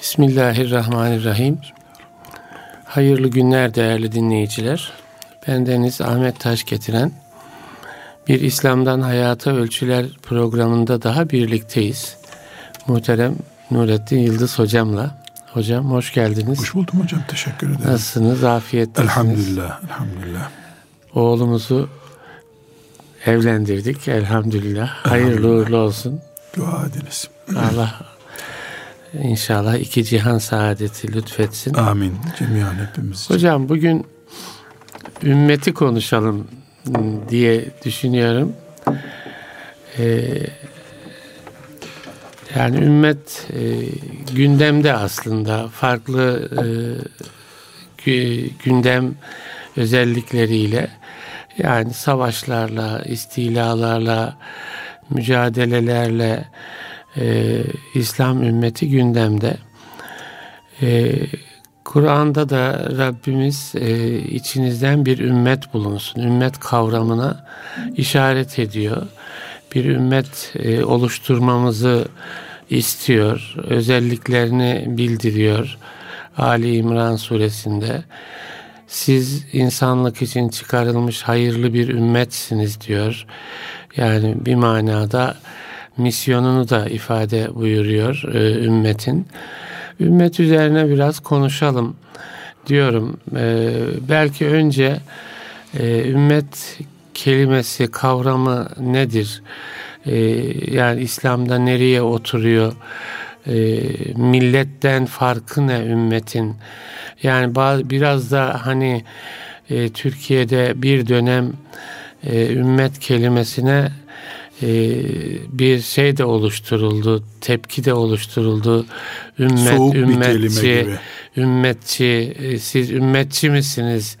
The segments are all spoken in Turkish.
Bismillahirrahmanirrahim. Hayırlı günler değerli dinleyiciler. Bendeniz Ahmet Taş getiren bir İslam'dan Hayata Ölçüler programında daha birlikteyiz. Muhterem Nurettin Yıldız hocamla. Hocam hoş geldiniz. Hoş buldum hocam. Teşekkür ederim. Nasılsınız? Afiyettesiniz. Elhamdülillah. Elhamdülillah. Oğlumuzu evlendirdik. Elhamdülillah. Hayırlı uğurlu olsun. Dua ediniz. Allah İnşallah iki cihan saadeti lütfetsin. Amin. Cemiyan hepimiz için. Hocam bugün ümmeti konuşalım diye düşünüyorum. Ee, yani ümmet e, gündemde aslında farklı e, gündem özellikleriyle yani savaşlarla, istilalarla, mücadelelerle, e, İslam ümmeti gündemde. E, Kur'an'da da Rabbimiz e, içinizden bir ümmet bulunsun. Ümmet kavramına işaret ediyor. Bir ümmet e, oluşturmamızı istiyor. Özelliklerini bildiriyor. Ali İmran suresinde. Siz insanlık için çıkarılmış hayırlı bir ümmetsiniz diyor. Yani bir manada misyonunu da ifade buyuruyor e, ümmetin. Ümmet üzerine biraz konuşalım diyorum. E, belki önce e, ümmet kelimesi, kavramı nedir? E, yani İslam'da nereye oturuyor? E, milletten farkı ne ümmetin? Yani bazı, biraz da hani e, Türkiye'de bir dönem e, ümmet kelimesine bir şey de oluşturuldu, tepki de oluşturuldu. Ümmet, Soğuk ümmetçi, ümmetçi, e, siz ümmetçi misiniz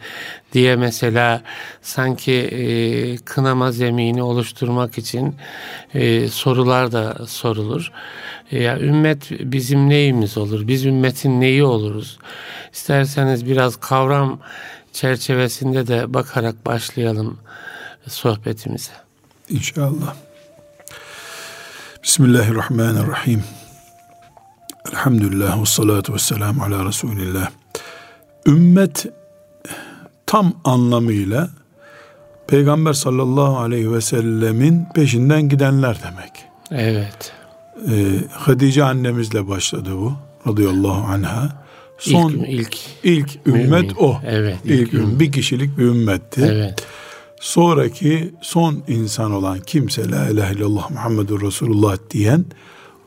diye mesela sanki e, kınama zemini oluşturmak için e, sorular da sorulur. E, ya ümmet bizim neyimiz olur? Biz ümmetin neyi oluruz? İsterseniz biraz kavram çerçevesinde de bakarak başlayalım sohbetimize. İnşallah. Bismillahirrahmanirrahim. Elhamdülillah ve salatu ve selamu ala Resulillah. Ümmet tam anlamıyla Peygamber sallallahu aleyhi ve sellemin peşinden gidenler demek. Evet. Ee, Hadice annemizle başladı bu radıyallahu anha. Son ilk ilk, ilk ümmet mümin. o. Evet. İlk, ilk bir kişilik bir ümmetti. Evet sonraki son insan olan kimse la ilahe illallah Muhammedur Resulullah diyen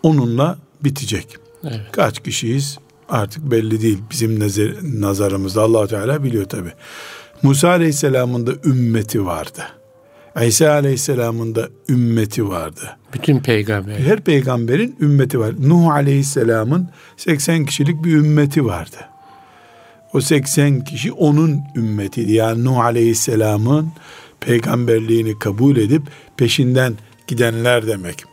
onunla bitecek. Evet. Kaç kişiyiz artık belli değil bizim nazar, nazarımızda allah Teala biliyor tabi. Musa Aleyhisselam'ın da ümmeti vardı. İsa Aleyhisselam'ın da ümmeti vardı. Bütün peygamber. Her peygamberin ümmeti var. Nuh Aleyhisselam'ın 80 kişilik bir ümmeti vardı. O 80 kişi onun ümmetiydi. Yani Nuh Aleyhisselam'ın peygamberliğini kabul edip peşinden gidenler demek.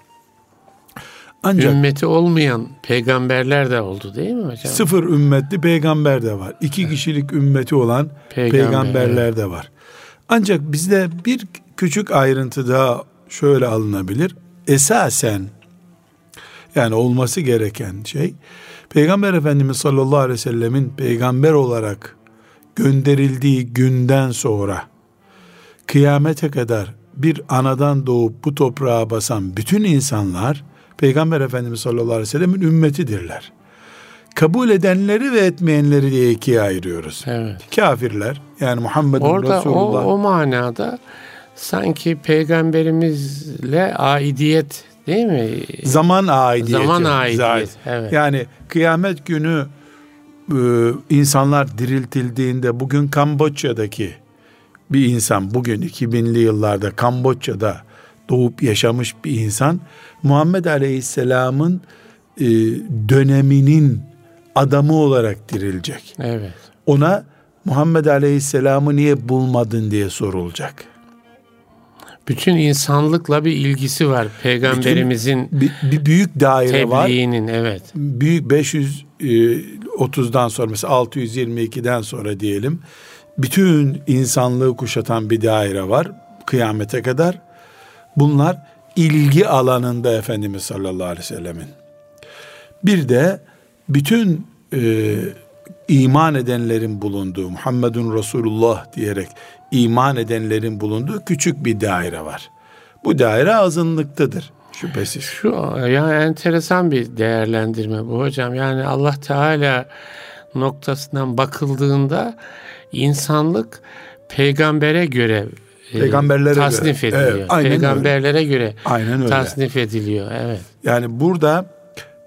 Ancak ümmeti olmayan peygamberler de oldu değil mi hocam? Sıfır ümmetli peygamber de var. İki kişilik ümmeti olan Peygamber, peygamberler de var. Ancak bizde bir küçük ayrıntı daha şöyle alınabilir. Esasen yani olması gereken şey Peygamber Efendimiz sallallahu aleyhi ve sellemin peygamber olarak gönderildiği günden sonra kıyamete kadar bir anadan doğup bu toprağa basan bütün insanlar Peygamber Efendimiz sallallahu aleyhi ve sellemin ümmetidirler. Kabul edenleri ve etmeyenleri diye ikiye ayırıyoruz. Evet. Kafirler yani Muhammed Orada Resulullah. O, o manada sanki peygamberimizle aidiyet değil mi? Zaman aidiyeti. Zaman aidiyet. Evet. Yani kıyamet günü e, insanlar diriltildiğinde bugün Kamboçya'daki bir insan bugün 2000'li yıllarda Kamboçya'da doğup yaşamış bir insan Muhammed Aleyhisselam'ın e, döneminin adamı olarak dirilecek. Evet. Ona Muhammed Aleyhisselam'ı niye bulmadın diye sorulacak. Bütün insanlıkla bir ilgisi var. Peygamberimizin Bütün, bir, bir büyük daire tebliğinin, var. Evet. Büyük 530'dan sonra mesela 622'den sonra diyelim bütün insanlığı kuşatan bir daire var kıyamete kadar. Bunlar ilgi alanında Efendimiz sallallahu aleyhi ve sellemin. Bir de bütün e, iman edenlerin bulunduğu Muhammedun Resulullah diyerek iman edenlerin bulunduğu küçük bir daire var. Bu daire azınlıktadır şüphesiz. Şu yani enteresan bir değerlendirme bu hocam. Yani Allah Teala noktasından bakıldığında insanlık peygambere göre e, peygamberlere tasnif göre. ediliyor. Evet, aynen Peygamberlere öyle. göre aynen öyle. tasnif ediliyor. Evet. Yani burada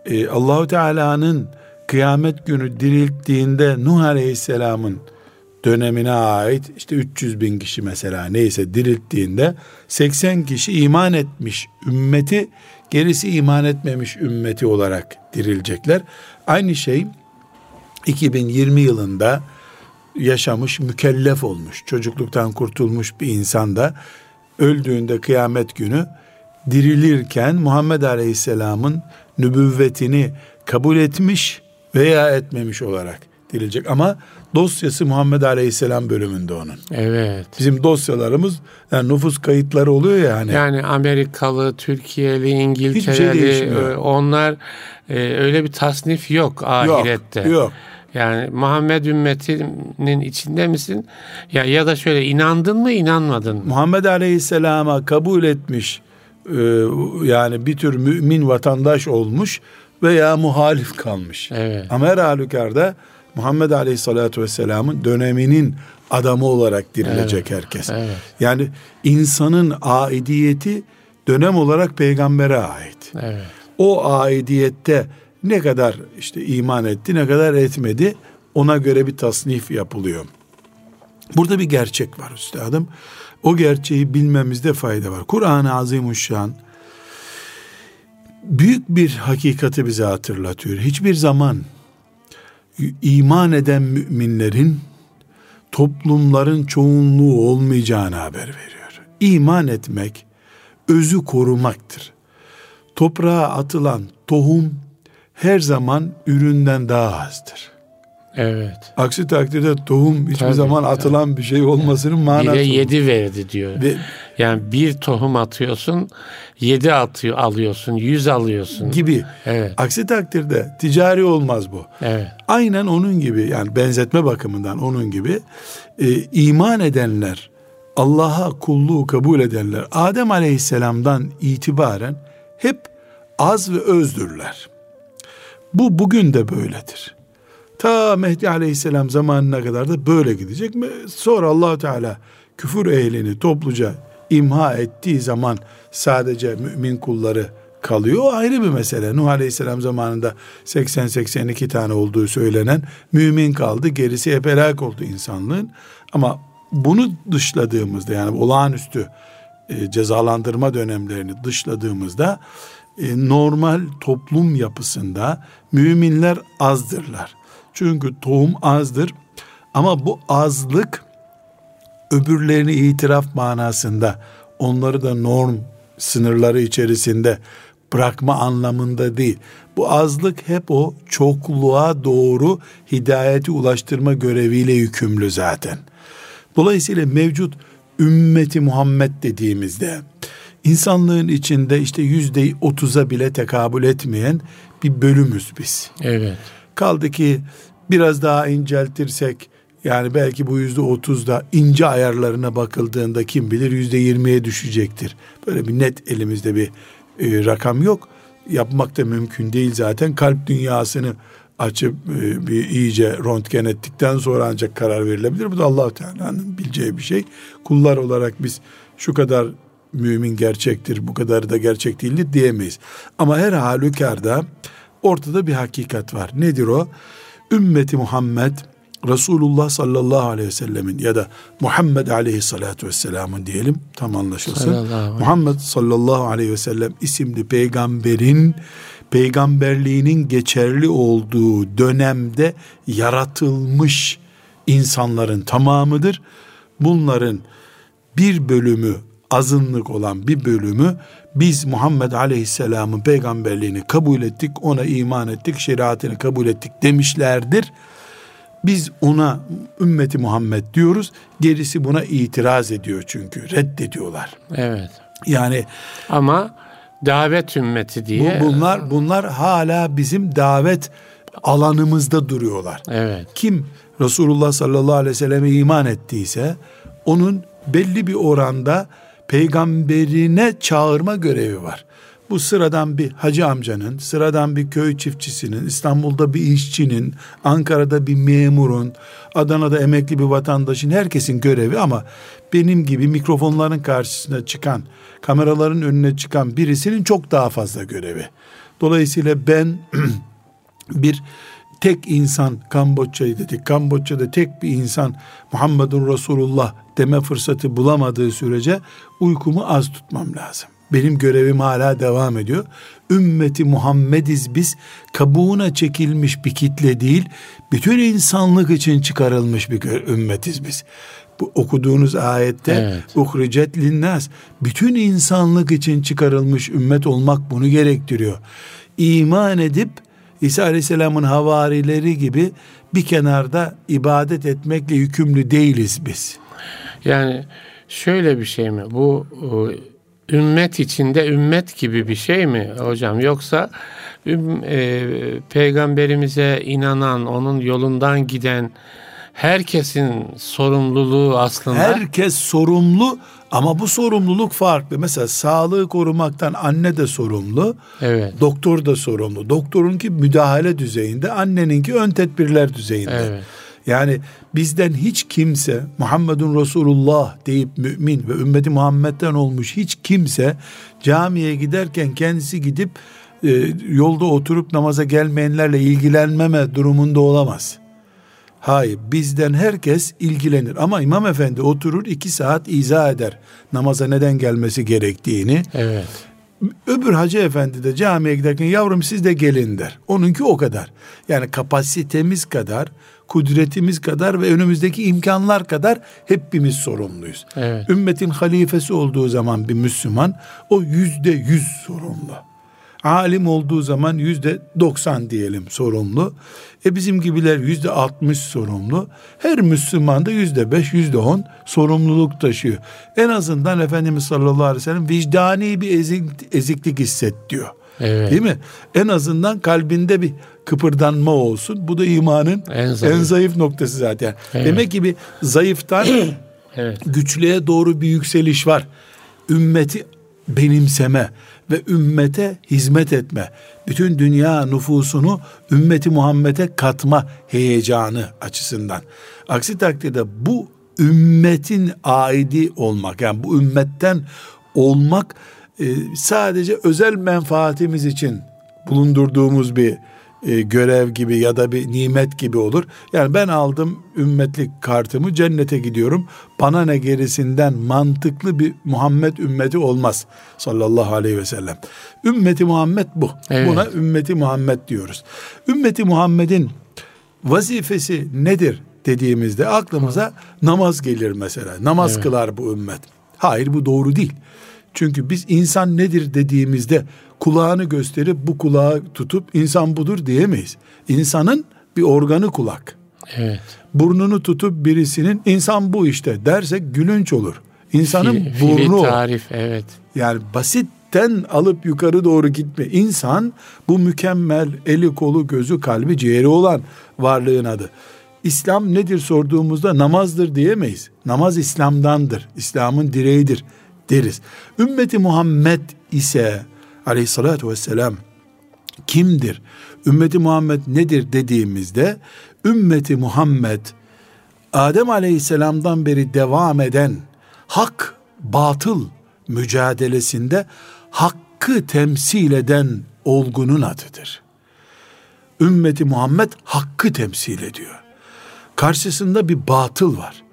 e, Allahu Teala'nın kıyamet günü dirilttiğinde Nuh Aleyhisselam'ın dönemine ait işte 300 bin kişi mesela neyse dirilttiğinde 80 kişi iman etmiş ümmeti gerisi iman etmemiş ümmeti olarak dirilecekler. Aynı şey 2020 yılında yaşamış, mükellef olmuş, çocukluktan kurtulmuş bir insan da öldüğünde kıyamet günü dirilirken Muhammed Aleyhisselam'ın nübüvvetini kabul etmiş veya etmemiş olarak dirilecek. Ama dosyası Muhammed Aleyhisselam bölümünde onun. Evet. Bizim dosyalarımız yani nüfus kayıtları oluyor ya hani. Yani Amerikalı, Türkiye'li, İngiltereli şey e, onlar e, öyle bir tasnif yok ahirette. Yok. yok. Yani Muhammed ümmetinin içinde misin? Ya ya da şöyle inandın mı inanmadın mı? Muhammed Aleyhisselam'a kabul etmiş e, yani bir tür mümin vatandaş olmuş veya muhalif kalmış. Evet. Ama her halükarda Muhammed Aleyhisselatü Vesselam'ın döneminin adamı olarak dirilecek evet. herkes. Evet. Yani insanın aidiyeti dönem olarak peygambere ait. Evet. O aidiyette ne kadar işte iman etti ne kadar etmedi ona göre bir tasnif yapılıyor. Burada bir gerçek var üstadım. O gerçeği bilmemizde fayda var. Kur'an-ı Azimuşşan büyük bir hakikati bize hatırlatıyor. Hiçbir zaman iman eden müminlerin toplumların çoğunluğu olmayacağını haber veriyor. İman etmek özü korumaktır. Toprağa atılan tohum her zaman üründen daha azdır. Evet. Aksi takdirde tohum hiçbir tabii, zaman atılan tabii. bir şey olmasının manası. Bire yedi verdi diyor. Ve, yani bir tohum atıyorsun, yedi atıyor, alıyorsun, yüz alıyorsun. Gibi. Evet. Aksi takdirde ticari olmaz bu. Evet. Aynen onun gibi yani benzetme bakımından onun gibi e, iman edenler, Allah'a kulluğu kabul edenler Adem Aleyhisselam'dan itibaren hep az ve özdürler. Bu bugün de böyledir. Ta Mehdi Aleyhisselam zamanına kadar da böyle gidecek. Sonra allah Teala küfür ehlini topluca imha ettiği zaman sadece mümin kulları kalıyor. O ayrı bir mesele. Nuh Aleyhisselam zamanında 80-82 tane olduğu söylenen mümin kaldı. Gerisi hep helak oldu insanlığın. Ama bunu dışladığımızda yani olağanüstü e, cezalandırma dönemlerini dışladığımızda e, normal toplum yapısında müminler azdırlar. Çünkü tohum azdır ama bu azlık öbürlerini itiraf manasında onları da norm sınırları içerisinde bırakma anlamında değil. Bu azlık hep o çokluğa doğru hidayeti ulaştırma göreviyle yükümlü zaten. Dolayısıyla mevcut ümmeti Muhammed dediğimizde insanlığın içinde işte yüzde otuza bile tekabül etmeyen bir bölümüz biz. Evet. Kaldı ki biraz daha inceltirsek yani belki bu yüzde otuzda ince ayarlarına bakıldığında kim bilir yüzde yirmiye düşecektir. Böyle bir net elimizde bir e, rakam yok. Yapmak da mümkün değil zaten. Kalp dünyasını açıp e, bir iyice röntgen ettikten sonra ancak karar verilebilir. Bu da allah Teala'nın bileceği bir şey. Kullar olarak biz şu kadar mümin gerçektir, bu kadar da gerçek değildir diyemeyiz. Ama her halükarda ortada bir hakikat var. Nedir o? Ümmeti Muhammed Resulullah sallallahu aleyhi ve sellemin ya da Muhammed aleyhissalatu vesselamın diyelim tam anlaşılsın. Sallallahu Muhammed sallallahu aleyhi ve sellem isimli peygamberin peygamberliğinin geçerli olduğu dönemde yaratılmış insanların tamamıdır. Bunların bir bölümü azınlık olan bir bölümü biz Muhammed Aleyhisselam'ın peygamberliğini kabul ettik, ona iman ettik, şeriatını kabul ettik demişlerdir. Biz ona ümmeti Muhammed diyoruz. Gerisi buna itiraz ediyor çünkü reddediyorlar. Evet. Yani ama davet ümmeti diye bu, bunlar bunlar hala bizim davet alanımızda duruyorlar. Evet. Kim Resulullah sallallahu aleyhi ve selleme iman ettiyse onun belli bir oranda peygamberine çağırma görevi var. Bu sıradan bir hacı amcanın, sıradan bir köy çiftçisinin, İstanbul'da bir işçinin, Ankara'da bir memurun, Adana'da emekli bir vatandaşın herkesin görevi ama benim gibi mikrofonların karşısına çıkan, kameraların önüne çıkan birisinin çok daha fazla görevi. Dolayısıyla ben bir tek insan Kamboçya'yı dedik. Kamboçya'da tek bir insan Muhammedun Resulullah deme fırsatı bulamadığı sürece uykumu az tutmam lazım. Benim görevim hala devam ediyor. Ümmeti Muhammediz biz. Kabuğuna çekilmiş bir kitle değil, bütün insanlık için çıkarılmış bir ümmetiz biz. Bu okuduğunuz ayette evet. uhricet linnas bütün insanlık için çıkarılmış ümmet olmak bunu gerektiriyor. İman edip İsa Aleyhisselam'ın havarileri gibi bir kenarda ibadet etmekle yükümlü değiliz biz. Yani şöyle bir şey mi? Bu ümmet içinde ümmet gibi bir şey mi hocam? Yoksa e, peygamberimize inanan, onun yolundan giden herkesin sorumluluğu aslında. Herkes sorumlu ama bu sorumluluk farklı. Mesela sağlığı korumaktan anne de sorumlu. Evet. Doktor da sorumlu. Doktorunki müdahale düzeyinde, anneninki ön tedbirler düzeyinde. Evet. Yani bizden hiç kimse Muhammedun Resulullah deyip mümin ve ümmeti Muhammed'den olmuş hiç kimse camiye giderken kendisi gidip e, yolda oturup namaza gelmeyenlerle ilgilenmeme durumunda olamaz. Hayır bizden herkes ilgilenir ama imam efendi oturur iki saat izah eder namaza neden gelmesi gerektiğini. Evet. Öbür hacı efendi de camiye giderken yavrum siz de gelin der. Onunki o kadar. Yani kapasitemiz kadar, kudretimiz kadar ve önümüzdeki imkanlar kadar hepimiz sorumluyuz. Evet. Ümmetin halifesi olduğu zaman bir Müslüman o yüzde yüz sorumlu. Alim olduğu zaman yüzde doksan diyelim sorumlu. E bizim gibiler yüzde altmış sorumlu. Her Müslüman da yüzde beş, yüzde on sorumluluk taşıyor. En azından Efendimiz sallallahu aleyhi ve sellem vicdani bir ezik, eziklik hisset diyor. Evet. Değil mi? En azından kalbinde bir kıpırdanma olsun. Bu da imanın en zayıf, en zayıf noktası zaten. Evet. Demek ki bir zayıftan evet. güçlüğe doğru bir yükseliş var. Ümmeti benimseme ve ümmete hizmet etme. Bütün dünya nüfusunu ümmeti Muhammed'e katma heyecanı açısından. Aksi takdirde bu ümmetin aidi olmak yani bu ümmetten olmak e, sadece özel menfaatimiz için bulundurduğumuz bir e, görev gibi ya da bir nimet gibi olur. Yani ben aldım ümmetlik kartımı cennete gidiyorum. Bana ne gerisinden mantıklı bir Muhammed ümmeti olmaz sallallahu aleyhi ve sellem. Ümmeti Muhammed bu. Evet. Buna ümmeti Muhammed diyoruz. Ümmeti Muhammed'in vazifesi nedir dediğimizde aklımıza Hı. namaz gelir mesela. Namaz evet. kılar bu ümmet. Hayır bu doğru değil. Çünkü biz insan nedir dediğimizde kulağını gösterip bu kulağı tutup insan budur diyemeyiz. İnsanın bir organı kulak. Evet. Burnunu tutup birisinin insan bu işte dersek gülünç olur. İnsanın Fil, burnu tarif evet. Yani basitten alıp yukarı doğru gitme. İnsan bu mükemmel eli kolu gözü kalbi ciğeri olan varlığın adı. İslam nedir sorduğumuzda namazdır diyemeyiz. Namaz İslam'dandır. İslam'ın direğidir deriz. Ümmeti Muhammed ise aleyhissalatü vesselam kimdir? Ümmeti Muhammed nedir dediğimizde ümmeti Muhammed Adem aleyhisselamdan beri devam eden hak batıl mücadelesinde hakkı temsil eden olgunun adıdır. Ümmeti Muhammed hakkı temsil ediyor. Karşısında bir batıl var.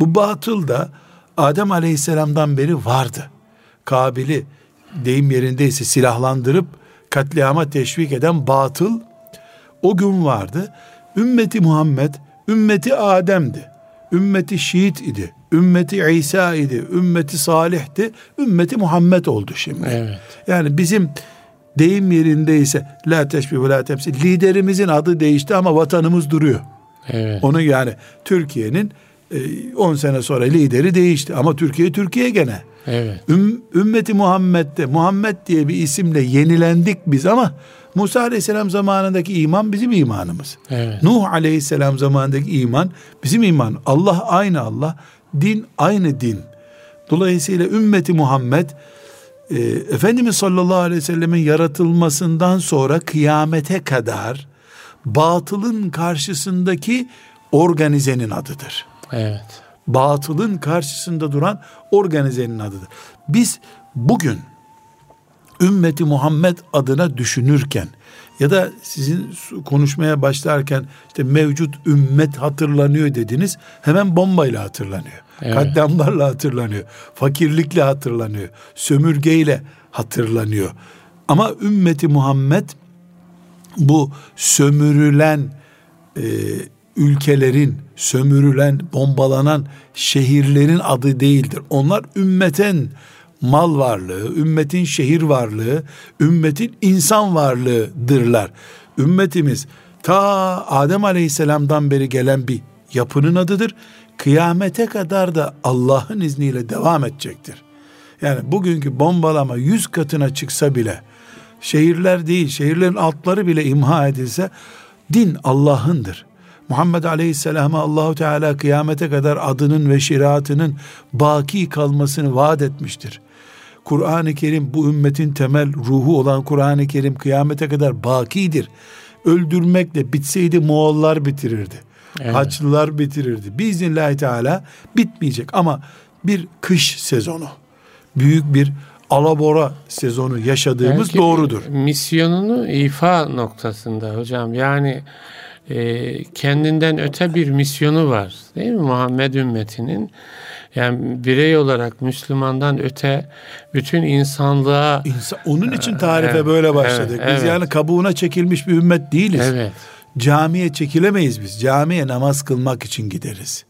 Bu batıl da Adem aleyhisselamdan beri vardı. Kabil'i deyim yerindeyse silahlandırıp katliama teşvik eden batıl o gün vardı. Ümmeti Muhammed, ümmeti Adem'di. Ümmeti Şiit idi. Ümmeti İsa idi. Ümmeti Salih'ti. Ümmeti Muhammed oldu şimdi. Evet. Yani bizim deyim yerindeyse la teşbih ve la temsil liderimizin adı değişti ama vatanımız duruyor. Evet. Onu yani Türkiye'nin 10 e, sene sonra lideri değişti ama Türkiye Türkiye gene. Evet. Üm, ümmeti Muhammed'de Muhammed diye bir isimle yenilendik biz ama Musa aleyhisselam zamanındaki iman bizim imanımız. Evet. Nuh aleyhisselam zamanındaki iman bizim iman. Allah aynı Allah, din aynı din. Dolayısıyla ümmeti Muhammed e, Efendimiz sallallahu aleyhi ve sellemin yaratılmasından sonra kıyamete kadar batılın karşısındaki organizenin adıdır. Evet. Batılın karşısında duran organizenin adıdır. Biz bugün ümmeti Muhammed adına düşünürken ya da sizin konuşmaya başlarken işte mevcut ümmet hatırlanıyor dediniz hemen bombayla hatırlanıyor. Evet. Katliamlarla hatırlanıyor. Fakirlikle hatırlanıyor. Sömürgeyle hatırlanıyor. Ama ümmeti Muhammed bu sömürülen e, ülkelerin, sömürülen, bombalanan şehirlerin adı değildir. Onlar ümmeten mal varlığı, ümmetin şehir varlığı, ümmetin insan varlığıdırlar. Ümmetimiz ta Adem Aleyhisselam'dan beri gelen bir yapının adıdır. Kıyamete kadar da Allah'ın izniyle devam edecektir. Yani bugünkü bombalama yüz katına çıksa bile şehirler değil, şehirlerin altları bile imha edilse din Allah'ındır. Muhammed Aleyhisselam'a Allahu Teala kıyamete kadar adının ve şeriatının baki kalmasını vaat etmiştir. Kur'an-ı Kerim bu ümmetin temel ruhu olan Kur'an-ı Kerim kıyamete kadar bakidir. Öldürmekle bitseydi Moğollar bitirirdi. Evet. Haçlılar bitirirdi. Biiznillahü Teala bitmeyecek ama bir kış sezonu, büyük bir alabora sezonu yaşadığımız Belki doğrudur. Misyonunu ifa noktasında hocam yani e, kendinden öte bir misyonu var değil mi Muhammed ümmetinin? Yani birey olarak Müslümandan öte bütün insanlığa İnsan, onun için tarife evet, böyle başladık. Evet, biz evet. yani kabuğuna çekilmiş bir ümmet değiliz. Evet. Camiye çekilemeyiz biz. Camiye namaz kılmak için gideriz.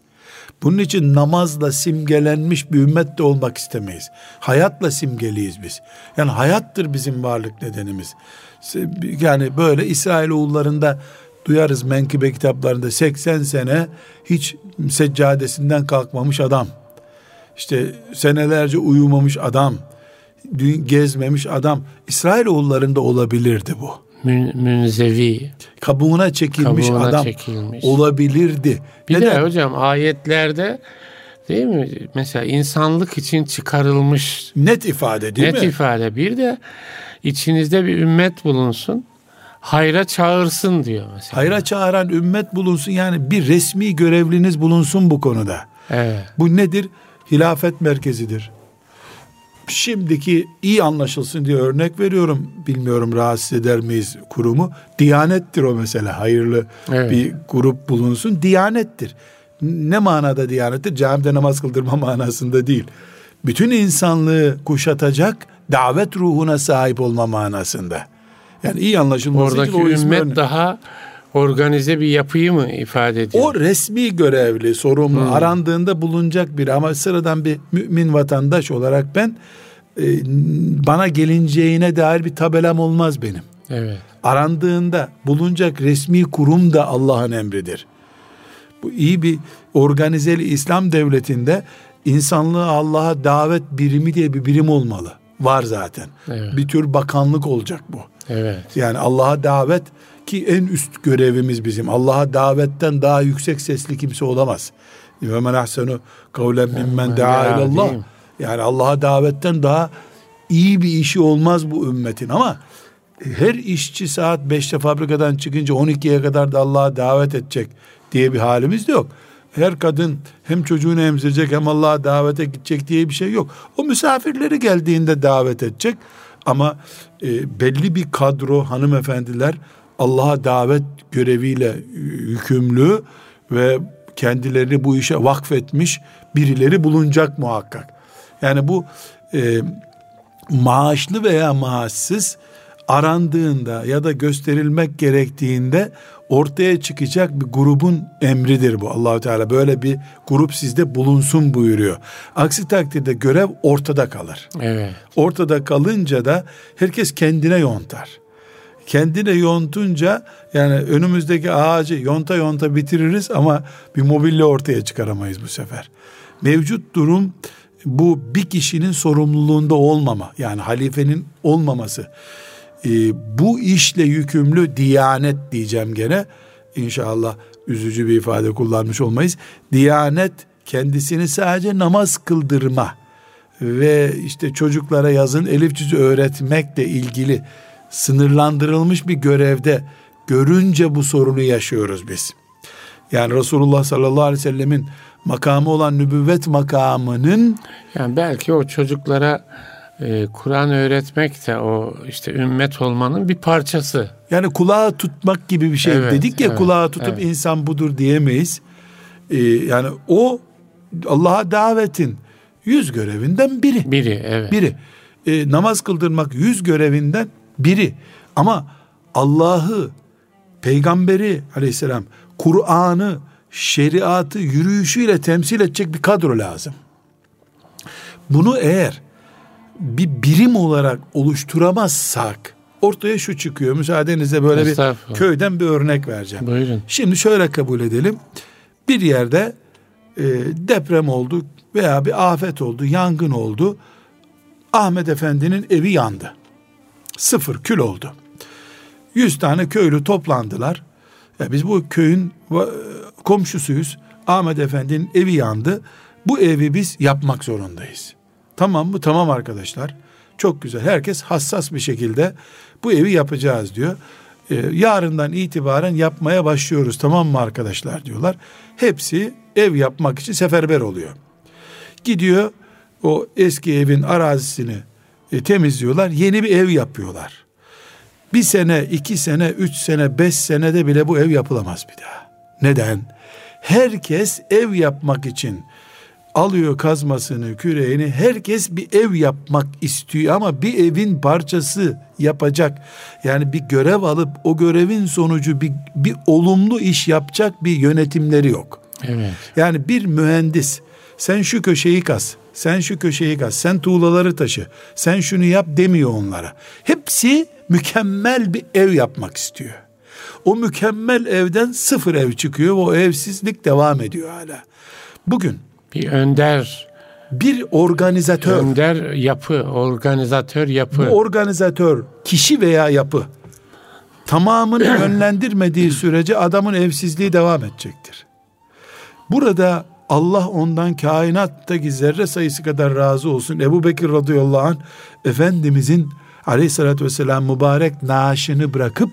Bunun için namazla simgelenmiş bir ümmet de olmak istemeyiz. Hayatla simgeliyiz biz. Yani hayattır bizim varlık nedenimiz. Yani böyle İsrail oğullarında duyarız menkıbe kitaplarında 80 sene hiç seccadesinden kalkmamış adam. İşte senelerce uyumamış adam, gezmemiş adam İsrail oğullarında olabilirdi bu. Mün, münzevi. Kabuğuna çekilmiş Kabuğuna adam çekilmiş. olabilirdi. Bir Neden? de hocam ayetlerde değil mi? Mesela insanlık için çıkarılmış. Net ifade değil net mi? Net ifade. Bir de içinizde bir ümmet bulunsun hayra çağırsın diyor mesela. Hayra çağıran ümmet bulunsun yani bir resmi görevliniz bulunsun bu konuda. Evet. Bu nedir? Hilafet merkezidir. Şimdiki iyi anlaşılsın diye örnek veriyorum. Bilmiyorum rahatsız eder miyiz kurumu. Diyanettir o mesela. Hayırlı evet. bir grup bulunsun. Diyanettir. Ne manada diyanettir? Camide namaz kıldırma manasında değil. Bütün insanlığı kuşatacak davet ruhuna sahip olma manasında. Yani iyi anlaşılması Oradaki için o ümmet örnek. daha organize bir yapıyı mı ifade ediyor? O resmi görevli, sorumlu, hmm. arandığında bulunacak bir ama sıradan bir mümin vatandaş olarak ben e, bana gelineceğine dair bir tabelam olmaz benim. Evet. Arandığında bulunacak resmi kurum da Allah'ın emridir. Bu iyi bir organizeli İslam devletinde insanlığı Allah'a davet birimi diye bir birim olmalı. Var zaten. Evet. Bir tür bakanlık olacak bu. Evet. Yani Allah'a davet ki en üst görevimiz bizim. Allah'a davetten daha yüksek sesli kimse olamaz. Ve men ahsenu kavlen mimmen daa ilallah. Yani Allah'a davetten daha iyi bir işi olmaz bu ümmetin ama her işçi saat 5'te fabrikadan çıkınca 12'ye kadar da Allah'a davet edecek diye bir halimiz de yok. Her kadın hem çocuğunu emzirecek hem Allah'a davete gidecek diye bir şey yok. O misafirleri geldiğinde davet edecek. Ama e, belli bir kadro hanımefendiler Allah'a davet göreviyle yükümlü ve kendilerini bu işe vakfetmiş birileri bulunacak muhakkak. Yani bu e, maaşlı veya maaşsız arandığında ya da gösterilmek gerektiğinde ortaya çıkacak bir grubun emridir bu. Allahu Teala böyle bir grup sizde bulunsun buyuruyor. Aksi takdirde görev ortada kalır. Evet. Ortada kalınca da herkes kendine yontar. Kendine yontunca yani önümüzdeki ağacı yonta yonta bitiririz ama bir mobilya ortaya çıkaramayız bu sefer. Mevcut durum bu bir kişinin sorumluluğunda olmama yani halifenin olmaması e, bu işle yükümlü diyanet diyeceğim gene. İnşallah üzücü bir ifade kullanmış olmayız. Diyanet kendisini sadece namaz kıldırma ve işte çocuklara yazın elif cüzü öğretmekle ilgili sınırlandırılmış bir görevde görünce bu sorunu yaşıyoruz biz. Yani Resulullah sallallahu aleyhi ve sellemin makamı olan nübüvvet makamının yani belki o çocuklara e, Kur'an öğretmek de o işte ümmet olmanın bir parçası. Yani kulağı tutmak gibi bir şey evet, dedik ya evet, kulağı tutup evet. insan budur diyemeyiz. Ee, yani o Allah'a davetin yüz görevinden biri. Biri evet. Biri. Ee, namaz kıldırmak yüz görevinden biri. Ama Allah'ı, peygamberi aleyhisselam, Kur'an'ı, şeriatı yürüyüşüyle temsil edecek bir kadro lazım. Bunu eğer bir birim olarak oluşturamazsak ortaya şu çıkıyor. Müsaadenizle böyle bir köyden bir örnek vereceğim. Buyurun. Şimdi şöyle kabul edelim. Bir yerde e, deprem oldu veya bir afet oldu, yangın oldu. Ahmet Efendi'nin evi yandı. Sıfır kül oldu. Yüz tane köylü toplandılar. Ya biz bu köyün komşusuyuz. Ahmet Efendi'nin evi yandı. Bu evi biz yapmak zorundayız. Tamam mı? Tamam arkadaşlar. Çok güzel. Herkes hassas bir şekilde bu evi yapacağız diyor. Ee, yarından itibaren yapmaya başlıyoruz tamam mı arkadaşlar diyorlar. Hepsi ev yapmak için seferber oluyor. Gidiyor o eski evin arazisini e, temizliyorlar. Yeni bir ev yapıyorlar. Bir sene, iki sene, üç sene, beş senede bile bu ev yapılamaz bir daha. Neden? Herkes ev yapmak için alıyor kazmasını, küreğini. Herkes bir ev yapmak istiyor ama bir evin parçası yapacak. Yani bir görev alıp o görevin sonucu bir, bir olumlu iş yapacak bir yönetimleri yok. Evet. Yani bir mühendis sen şu köşeyi kaz, sen şu köşeyi kaz, sen tuğlaları taşı, sen şunu yap demiyor onlara. Hepsi mükemmel bir ev yapmak istiyor. O mükemmel evden sıfır ev çıkıyor ve o evsizlik devam ediyor hala. Bugün bir önder bir organizatör önder yapı organizatör yapı bu organizatör kişi veya yapı tamamını yönlendirmediği sürece adamın evsizliği devam edecektir. Burada Allah ondan kainattaki zerre sayısı kadar razı olsun. Ebu Bekir radıyallahu anh Efendimizin aleyhissalatü vesselam mübarek naaşını bırakıp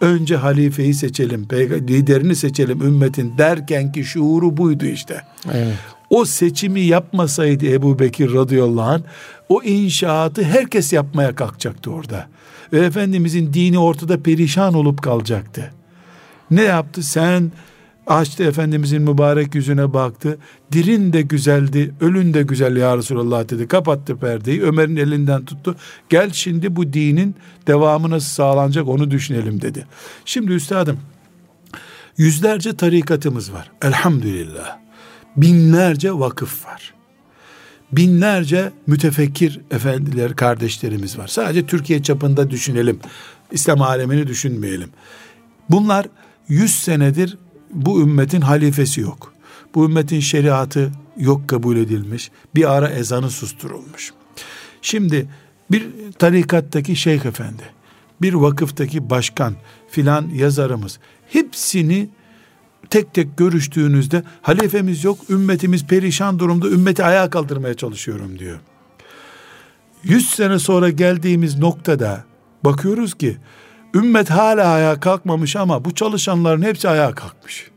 önce halifeyi seçelim, liderini seçelim ümmetin derken ki şuuru buydu işte. Evet. O seçimi yapmasaydı Ebu Bekir radıyallahu anh o inşaatı herkes yapmaya kalkacaktı orada. Ve Efendimizin dini ortada perişan olup kalacaktı. Ne yaptı? Sen açtı Efendimizin mübarek yüzüne baktı. Dirin de güzeldi, ölün de güzel ya Resulallah dedi. Kapattı perdeyi, Ömer'in elinden tuttu. Gel şimdi bu dinin devamı nasıl sağlanacak onu düşünelim dedi. Şimdi üstadım, yüzlerce tarikatımız var. Elhamdülillah binlerce vakıf var. Binlerce mütefekkir efendiler, kardeşlerimiz var. Sadece Türkiye çapında düşünelim. İslam alemini düşünmeyelim. Bunlar yüz senedir bu ümmetin halifesi yok. Bu ümmetin şeriatı yok kabul edilmiş. Bir ara ezanı susturulmuş. Şimdi bir tarikattaki şeyh efendi, bir vakıftaki başkan filan yazarımız hepsini tek tek görüştüğünüzde halifemiz yok, ümmetimiz perişan durumda, ümmeti ayağa kaldırmaya çalışıyorum diyor. Yüz sene sonra geldiğimiz noktada bakıyoruz ki ümmet hala ayağa kalkmamış ama bu çalışanların hepsi ayağa kalkmış.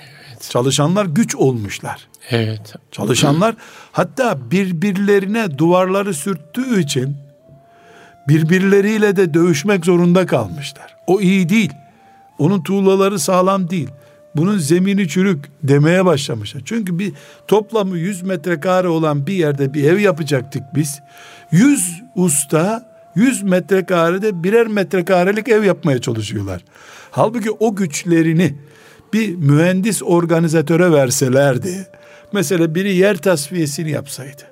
Evet. Çalışanlar güç olmuşlar. Evet. Çalışanlar hatta birbirlerine duvarları sürttüğü için birbirleriyle de dövüşmek zorunda kalmışlar. O iyi değil. Onun tuğlaları sağlam değil bunun zemini çürük demeye başlamışlar. Çünkü bir toplamı 100 metrekare olan bir yerde bir ev yapacaktık biz. 100 usta 100 metrekarede birer metrekarelik ev yapmaya çalışıyorlar. Halbuki o güçlerini bir mühendis organizatöre verselerdi. Mesela biri yer tasfiyesini yapsaydı.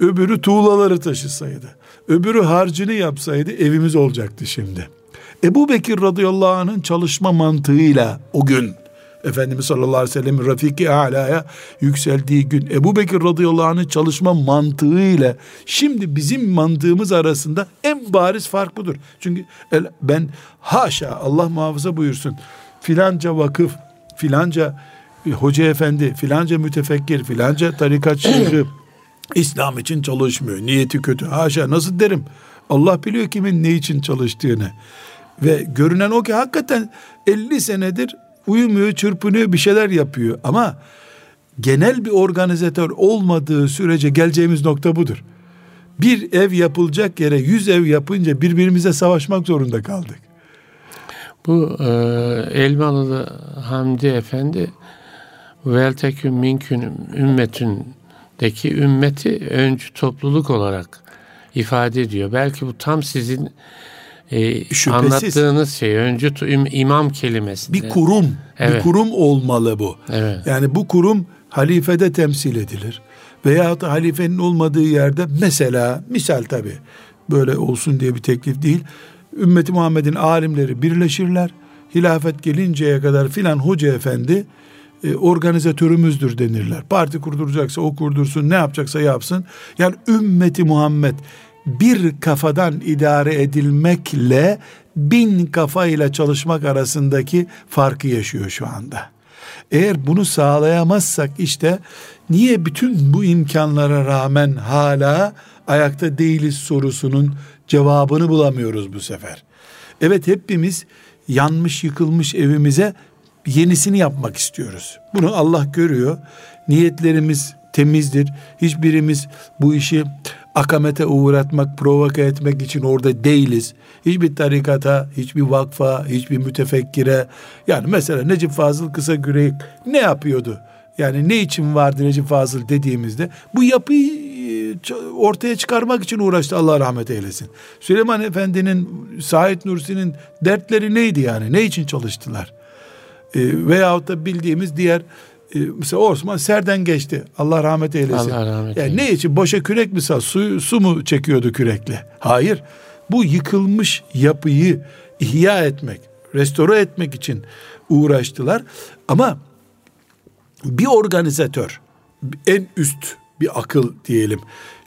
Öbürü tuğlaları taşısaydı. Öbürü harcını yapsaydı evimiz olacaktı şimdi. Ebu Bekir radıyallahu anh'ın çalışma mantığıyla o gün Efendimiz sallallahu aleyhi ve sellem Rafiki Ala'ya yükseldiği gün Ebu Bekir radıyallahu anh'ın çalışma mantığı ile şimdi bizim mantığımız arasında en bariz fark budur. Çünkü ben haşa Allah muhafaza buyursun filanca vakıf filanca hoca efendi filanca mütefekkir filanca tarikat şeyhi İslam için çalışmıyor. Niyeti kötü. Haşa nasıl derim? Allah biliyor kimin ne için çalıştığını. Ve görünen o ki hakikaten 50 senedir uyumuyor, çırpınıyor, bir şeyler yapıyor. Ama genel bir organizatör olmadığı sürece geleceğimiz nokta budur. Bir ev yapılacak yere yüz ev yapınca birbirimize savaşmak zorunda kaldık. Bu e, Elmalılı Hamdi Efendi veltekün minkün ümmetündeki ümmeti öncü topluluk olarak ifade ediyor. Belki bu tam sizin e, anlattığınız şey öncü imam kelimesi. Bir kurum, evet. bir kurum olmalı bu. Evet. Yani bu kurum halifede temsil edilir. Veya da halifenin olmadığı yerde mesela misal tabi böyle olsun diye bir teklif değil. Ümmeti Muhammed'in alimleri birleşirler. Hilafet gelinceye kadar filan hoca efendi e, organizatörümüzdür denirler. Parti kurduracaksa o kurdursun, ne yapacaksa yapsın. Yani ümmeti Muhammed bir kafadan idare edilmekle bin kafayla çalışmak arasındaki farkı yaşıyor şu anda. Eğer bunu sağlayamazsak işte niye bütün bu imkanlara rağmen hala ayakta değiliz sorusunun cevabını bulamıyoruz bu sefer. Evet hepimiz yanmış yıkılmış evimize yenisini yapmak istiyoruz. Bunu Allah görüyor. Niyetlerimiz temizdir. Hiçbirimiz bu işi akamete uğratmak, provoke etmek için orada değiliz. Hiçbir tarikata, hiçbir vakfa, hiçbir mütefekkire. Yani mesela Necip Fazıl Kısa Gürek ne yapıyordu? Yani ne için vardı Necip Fazıl dediğimizde bu yapıyı e, ortaya çıkarmak için uğraştı Allah rahmet eylesin. Süleyman Efendi'nin, Said Nursi'nin dertleri neydi yani? Ne için çalıştılar? E, veyahut da bildiğimiz diğer e, mesela Osman serden geçti. Allah rahmet eylesin. Allah rahmet yani ne için? Boşa kürek mi sal? Su, su mu çekiyordu kürekle? Hayır. Bu yıkılmış yapıyı ihya etmek, restore etmek için uğraştılar. Ama bir organizatör, en üst bir akıl diyelim,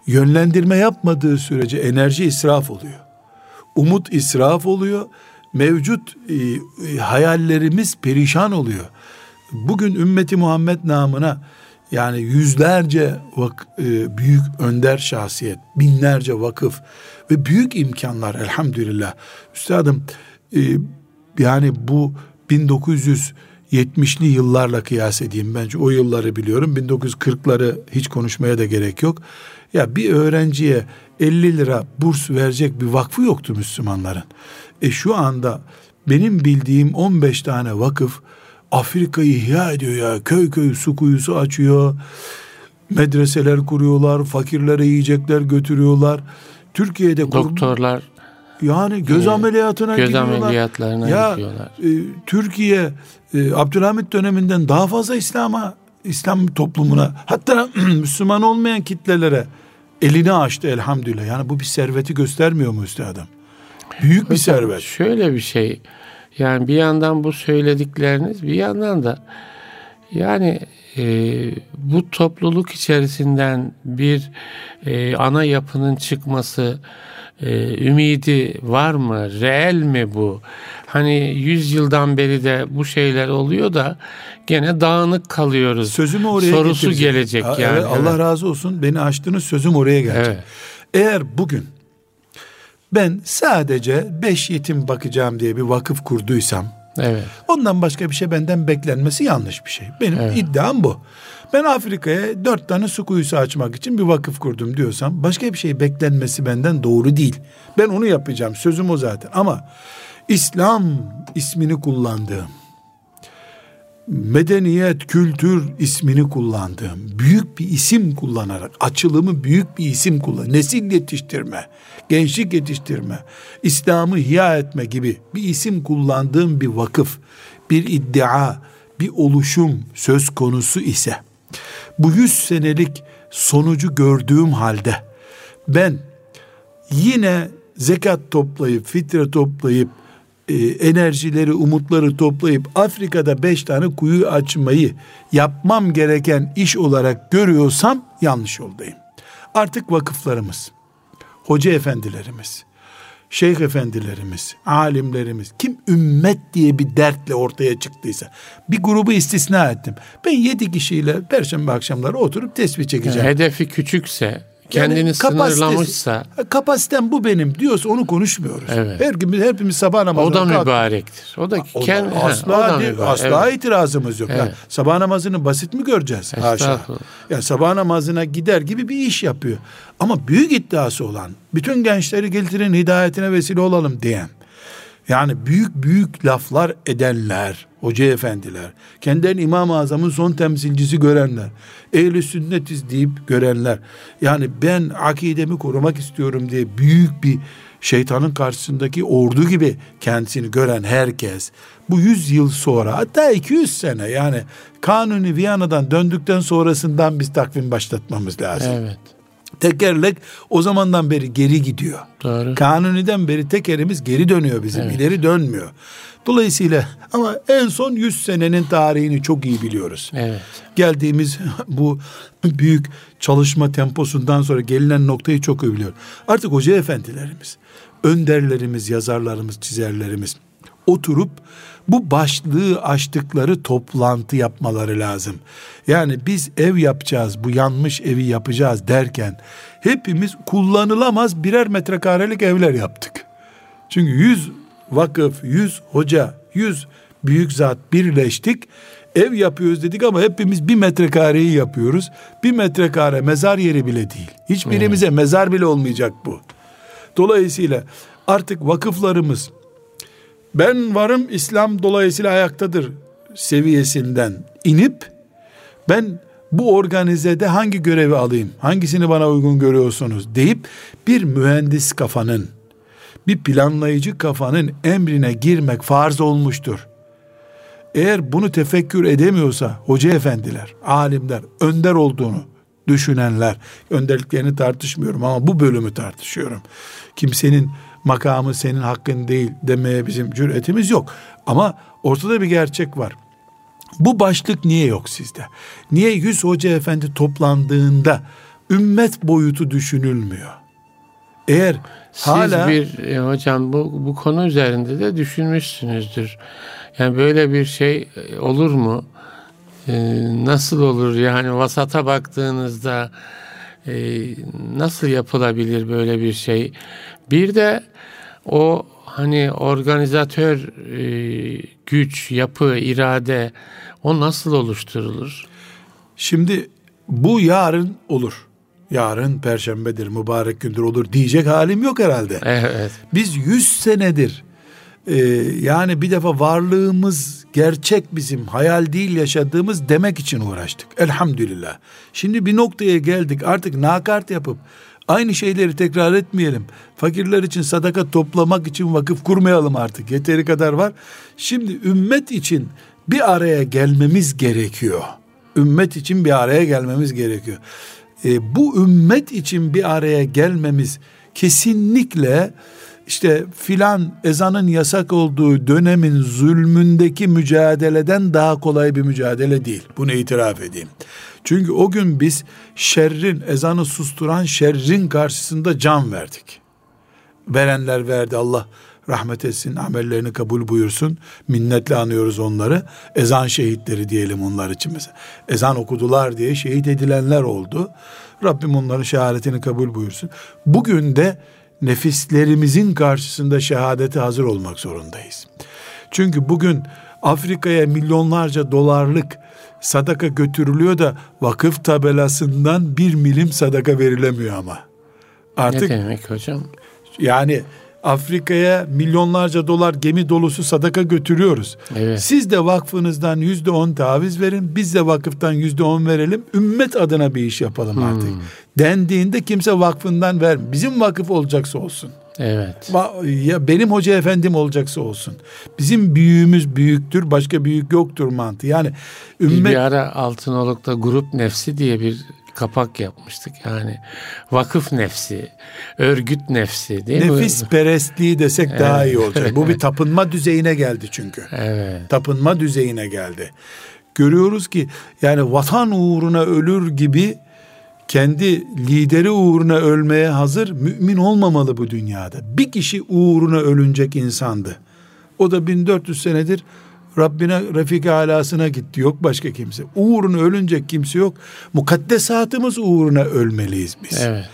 yönlendirme yapmadığı sürece enerji israf oluyor. Umut israf oluyor. Mevcut e, e, hayallerimiz perişan oluyor bugün ümmeti Muhammed namına yani yüzlerce vak, e, büyük önder şahsiyet, binlerce vakıf ve büyük imkanlar elhamdülillah. Üstadım e, yani bu 1970'li yıllarla kıyas edeyim bence o yılları biliyorum 1940'ları hiç konuşmaya da gerek yok. Ya bir öğrenciye 50 lira burs verecek bir vakfı yoktu Müslümanların. E şu anda benim bildiğim 15 tane vakıf Afrika'yı ihya ediyor ya. Köy köy su kuyusu açıyor. Medreseler kuruyorlar. Fakirlere yiyecekler götürüyorlar. Türkiye'de doktorlar yani göz ameliyatına göz gidiyorlar. ameliyatlarına ya, gidiyorlar. E, Türkiye e, Abdülhamit döneminden daha fazla İslam'a İslam toplumuna hatta Müslüman olmayan kitlelere elini açtı elhamdülillah. Yani bu bir serveti göstermiyor mu üstadım? Büyük Hocam, bir servet. Şöyle bir şey. Yani bir yandan bu söyledikleriniz bir yandan da yani e, bu topluluk içerisinden bir e, ana yapının çıkması e, ümidi var mı? Reel mi bu? Hani yüz yıldan beri de bu şeyler oluyor da gene dağınık kalıyoruz. Sözümü oraya Sorusu getireceğim. gelecek yani. Evet, Allah razı olsun beni açtınız sözüm oraya gelecek. Evet. Eğer bugün ben sadece beş yetim bakacağım diye bir vakıf kurduysam evet. ondan başka bir şey benden beklenmesi yanlış bir şey. Benim evet. iddiam bu. Ben Afrika'ya dört tane su kuyusu açmak için bir vakıf kurdum diyorsam başka bir şey beklenmesi benden doğru değil. Ben onu yapacağım sözüm o zaten ama İslam ismini kullandığım medeniyet, kültür ismini kullandığım, büyük bir isim kullanarak, açılımı büyük bir isim kullan, nesil yetiştirme, gençlik yetiştirme, İslam'ı ihya etme gibi bir isim kullandığım bir vakıf, bir iddia, bir oluşum söz konusu ise, bu yüz senelik sonucu gördüğüm halde, ben yine zekat toplayıp, fitre toplayıp, e, enerjileri, umutları toplayıp Afrika'da beş tane kuyu açmayı yapmam gereken iş olarak görüyorsam yanlış yoldayım. Artık vakıflarımız, hoca efendilerimiz, şeyh efendilerimiz, alimlerimiz, kim ümmet diye bir dertle ortaya çıktıysa, bir grubu istisna ettim. Ben yedi kişiyle perşembe akşamları oturup tesbih çekeceğim. Hedefi küçükse, kendini yani sınırlamışsa kapasitem bu benim diyorsa onu konuşmuyoruz. Evet. Her gün hepimiz sabah namazına O da kalk. mübarektir. O da o kendi asla o da mübarek. asla evet. itirazımız yok. Evet. Yani sabah namazını basit mi göreceğiz? Haşa. Yani sabah namazına gider gibi bir iş yapıyor. Ama büyük iddiası olan bütün gençleri getirin hidayetine vesile olalım diyen yani büyük büyük laflar edenler, hoca efendiler, kendilerini İmam-ı Azam'ın son temsilcisi görenler, ehli sünnetiz deyip görenler, yani ben akidemi korumak istiyorum diye büyük bir şeytanın karşısındaki ordu gibi kendisini gören herkes, bu yüz yıl sonra hatta 200 sene yani Kanuni Viyana'dan döndükten sonrasından biz takvim başlatmamız lazım. Evet. Tekerlek o zamandan beri geri gidiyor. Doğru. Kanuni'den beri tekerimiz geri dönüyor bizim. Evet. ileri dönmüyor. Dolayısıyla ama en son 100 senenin tarihini çok iyi biliyoruz. Evet. Geldiğimiz bu büyük çalışma temposundan sonra gelinen noktayı çok iyi biliyor. Artık hoca efendilerimiz, önderlerimiz, yazarlarımız, çizerlerimiz oturup bu başlığı açtıkları toplantı yapmaları lazım. Yani biz ev yapacağız, bu yanmış evi yapacağız derken hepimiz kullanılamaz birer metrekarelik evler yaptık. Çünkü yüz vakıf, yüz hoca, yüz büyük zat birleştik. Ev yapıyoruz dedik ama hepimiz bir metrekareyi yapıyoruz. Bir metrekare mezar yeri bile değil. Hiçbirimize hmm. mezar bile olmayacak bu. Dolayısıyla artık vakıflarımız ben varım İslam dolayısıyla ayaktadır seviyesinden inip ben bu organizede hangi görevi alayım, hangisini bana uygun görüyorsunuz deyip bir mühendis kafanın, bir planlayıcı kafanın emrine girmek farz olmuştur. Eğer bunu tefekkür edemiyorsa hoca efendiler, alimler, önder olduğunu düşünenler, önderliklerini tartışmıyorum ama bu bölümü tartışıyorum. Kimsenin makamı senin hakkın değil demeye bizim cüretimiz yok. Ama ortada bir gerçek var. Bu başlık niye yok sizde? Niye yüz hoca efendi toplandığında ümmet boyutu düşünülmüyor? Eğer Siz hala bir e, hocam bu bu konu üzerinde de düşünmüşsünüzdür. Yani böyle bir şey e, olur mu? E, nasıl olur? Yani vasata baktığınızda e, nasıl yapılabilir böyle bir şey? Bir de o hani organizatör e, güç, yapı, irade o nasıl oluşturulur? Şimdi bu yarın olur. Yarın perşembedir, mübarek gündür olur diyecek halim yok herhalde. Evet. Biz yüz senedir e, yani bir defa varlığımız gerçek bizim, hayal değil yaşadığımız demek için uğraştık. Elhamdülillah. Şimdi bir noktaya geldik artık nakart yapıp Aynı şeyleri tekrar etmeyelim. Fakirler için sadaka toplamak için vakıf kurmayalım artık. Yeteri kadar var. Şimdi ümmet için bir araya gelmemiz gerekiyor. Ümmet için bir araya gelmemiz gerekiyor. E, bu ümmet için bir araya gelmemiz kesinlikle işte filan ezanın yasak olduğu dönemin zulmündeki mücadeleden daha kolay bir mücadele değil. Bunu itiraf edeyim. Çünkü o gün biz şerrin, ezanı susturan şerrin karşısında can verdik. Verenler verdi Allah rahmet etsin, amellerini kabul buyursun. Minnetle anıyoruz onları. Ezan şehitleri diyelim onlar için mesela. Ezan okudular diye şehit edilenler oldu. Rabbim onların şehadetini kabul buyursun. Bugün de nefislerimizin karşısında şehadete hazır olmak zorundayız. Çünkü bugün Afrika'ya milyonlarca dolarlık sadaka götürülüyor da vakıf tabelasından bir milim sadaka verilemiyor ama. Artık, ne demek hocam? Yani Afrika'ya milyonlarca dolar gemi dolusu sadaka götürüyoruz. Evet. Siz de vakfınızdan yüzde on taviz verin, biz de vakıftan yüzde on verelim, ümmet adına bir iş yapalım hmm. artık. Dendiğinde kimse vakfından ver, bizim vakıf olacaksa olsun. Evet. Ya benim hoca efendim olacaksa olsun. Bizim büyüğümüz büyüktür, başka büyük yoktur mantığı. Yani ümmet... Bir ara Altınoluk'ta grup nefsi diye bir kapak yapmıştık. Yani vakıf nefsi, örgüt nefsi değil Nefis mi? Nefis perestliği desek evet. daha iyi olacak. Bu bir tapınma düzeyine geldi çünkü. Evet. Tapınma düzeyine geldi. Görüyoruz ki yani vatan uğruna ölür gibi kendi lideri uğruna ölmeye hazır mümin olmamalı bu dünyada. Bir kişi uğruna ölünecek insandı. O da 1400 senedir Rabbine Refik alasına gitti. Yok başka kimse. Uğruna ölünecek kimse yok. Mukaddesatımız uğruna ölmeliyiz biz. Evet.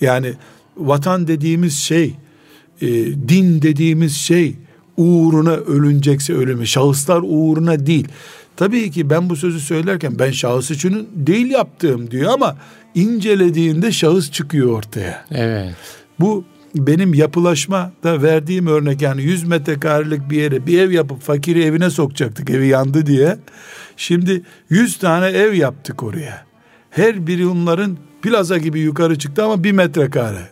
Yani vatan dediğimiz şey, e, din dediğimiz şey uğruna ölünecekse ölümü. Şahıslar uğruna değil. Tabii ki ben bu sözü söylerken ben şahıs için değil yaptığım diyor ama incelediğinde şahıs çıkıyor ortaya. Evet. Bu benim yapılaşma da verdiğim örnek yani 100 metrekarelik bir yere bir ev yapıp fakiri evine sokacaktık evi yandı diye. Şimdi 100 tane ev yaptık oraya. Her biri onların plaza gibi yukarı çıktı ama bir metrekare.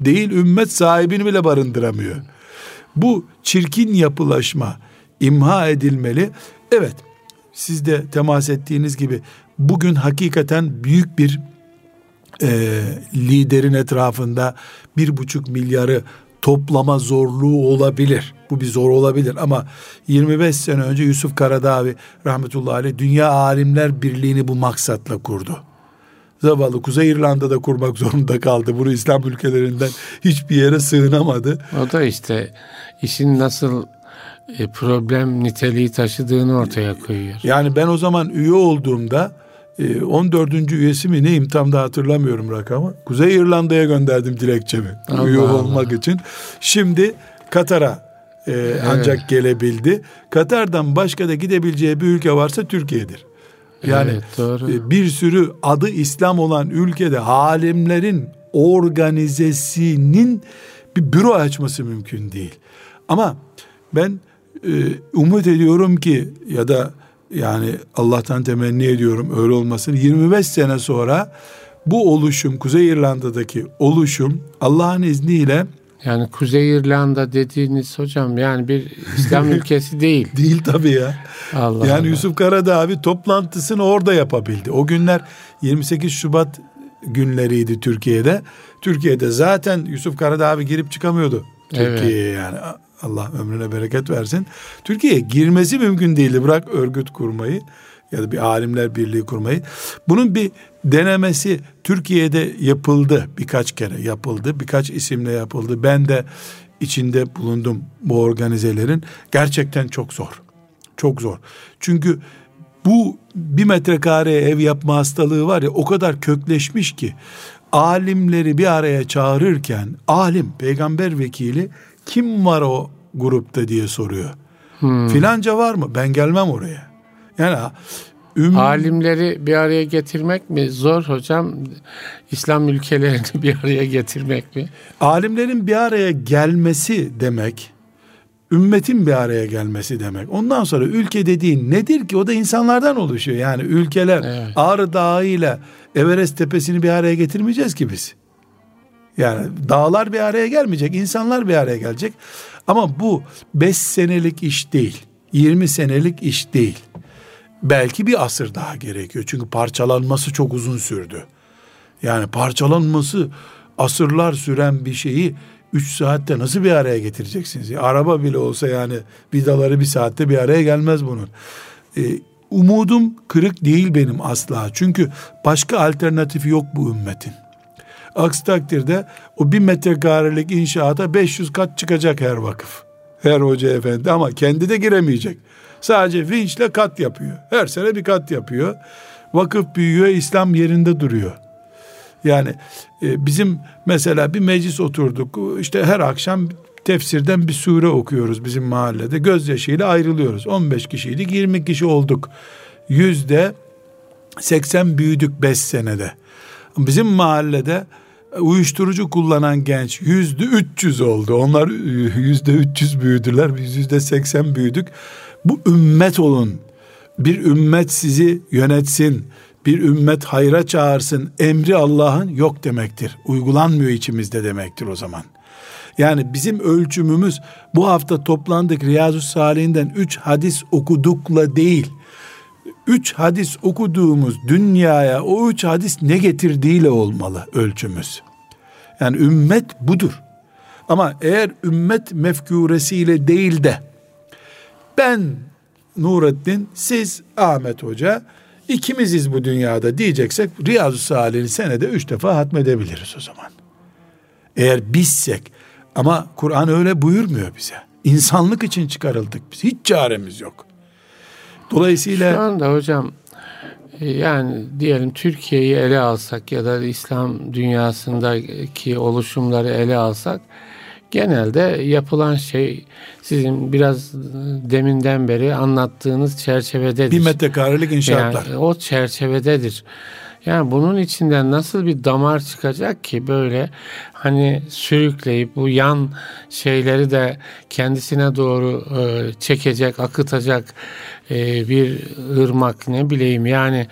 Değil ümmet sahibini bile barındıramıyor. Bu çirkin yapılaşma imha edilmeli. Evet siz de temas ettiğiniz gibi bugün hakikaten büyük bir e, liderin etrafında bir buçuk milyarı toplama zorluğu olabilir. Bu bir zor olabilir ama 25 sene önce Yusuf Karadavi rahmetullahi aleyh Dünya Alimler Birliği'ni bu maksatla kurdu. Zavallı Kuzey İrlanda'da kurmak zorunda kaldı. Bunu İslam ülkelerinden hiçbir yere sığınamadı. O da işte işin nasıl e, problem niteliği taşıdığını ortaya koyuyor. Yani ben o zaman üye olduğumda 14. E, üyesi mi neyim tam da hatırlamıyorum rakamı. Kuzey İrlanda'ya gönderdim dilekçemi Allah üye olmak için. Şimdi Katar'a e, evet. ancak gelebildi. Katar'dan başka da gidebileceği bir ülke varsa Türkiye'dir. Yani evet, doğru. E, bir sürü adı İslam olan ülkede alimlerin organizesinin bir büro açması mümkün değil. Ama ben e, umut ediyorum ki ya da yani Allah'tan temenni ediyorum öyle olmasını 25 sene sonra bu oluşum Kuzey İrlanda'daki oluşum Allah'ın izniyle yani Kuzey İrlanda dediğiniz hocam yani bir İslam ülkesi değil. değil tabii ya. Allah yani Allah. Yusuf Karadağ abi toplantısını orada yapabildi. O günler 28 Şubat günleriydi Türkiye'de. Türkiye'de zaten Yusuf Karadağ abi girip çıkamıyordu. Türkiye'ye evet. yani Allah ömrüne bereket versin. Türkiye'ye girmesi mümkün değildi. Bırak örgüt kurmayı ya da bir alimler birliği kurmayı. Bunun bir denemesi Türkiye'de yapıldı. Birkaç kere yapıldı. Birkaç isimle yapıldı. Ben de içinde bulundum bu organizelerin. Gerçekten çok zor. Çok zor. Çünkü bu bir metrekare ev yapma hastalığı var ya o kadar kökleşmiş ki alimleri bir araya çağırırken alim peygamber vekili kim var o grupta diye soruyor. Hmm. Filanca var mı? Ben gelmem oraya. Yani üm... alimleri bir araya getirmek mi zor hocam? İslam ülkelerini bir araya getirmek mi? Alimlerin bir araya gelmesi demek ümmetin bir araya gelmesi demek. Ondan sonra ülke dediğin nedir ki? O da insanlardan oluşuyor. Yani ülkeler evet. Ağrı Dağı ile Everest Tepesi'ni bir araya getirmeyeceğiz ki biz. Yani dağlar bir araya gelmeyecek, insanlar bir araya gelecek. Ama bu 5 senelik iş değil, 20 senelik iş değil. Belki bir asır daha gerekiyor. Çünkü parçalanması çok uzun sürdü. Yani parçalanması asırlar süren bir şeyi 3 saatte nasıl bir araya getireceksiniz? Araba bile olsa yani vidaları bir saatte bir araya gelmez bunun. Ee, umudum kırık değil benim asla. Çünkü başka alternatifi yok bu ümmetin. Aksi takdirde o bir metrekarelik inşaata 500 kat çıkacak her vakıf. Her hoca efendi ama kendi de giremeyecek. Sadece vinçle kat yapıyor. Her sene bir kat yapıyor. Vakıf büyüyor, İslam yerinde duruyor. Yani e, bizim mesela bir meclis oturduk. İşte her akşam tefsirden bir sure okuyoruz bizim mahallede. Gözyaşıyla ayrılıyoruz. 15 kişiydik, 20 kişi olduk. Yüzde 80 büyüdük 5 senede. Bizim mahallede uyuşturucu kullanan genç yüzde 300 oldu. Onlar yüzde 300 büyüdüler. Biz yüzde 80 büyüdük. Bu ümmet olun. Bir ümmet sizi yönetsin. Bir ümmet hayra çağırsın. Emri Allah'ın yok demektir. Uygulanmıyor içimizde demektir o zaman. Yani bizim ölçümümüz bu hafta toplandık Riyazu Salih'inden üç hadis okudukla değil. üç hadis okuduğumuz dünyaya o üç hadis ne getirdiğiyle olmalı ölçümüz. Yani ümmet budur. Ama eğer ümmet mefkuresiyle değil de ben Nurettin, siz Ahmet Hoca, ikimiziz bu dünyada diyeceksek Riyazu Salih'i senede üç defa hatmedebiliriz o zaman. Eğer bizsek ama Kur'an öyle buyurmuyor bize. İnsanlık için çıkarıldık biz. Hiç çaremiz yok. Dolayısıyla... Şu anda hocam yani diyelim Türkiye'yi ele alsak ya da İslam dünyasındaki oluşumları ele alsak genelde yapılan şey sizin biraz deminden beri anlattığınız çerçevededir. Bir metrekarelik inşaatlar. Yani o çerçevededir. Yani bunun içinden nasıl bir damar çıkacak ki böyle hani sürükleyip bu yan şeyleri de kendisine doğru e, çekecek, akıtacak e, bir ırmak ne bileyim yani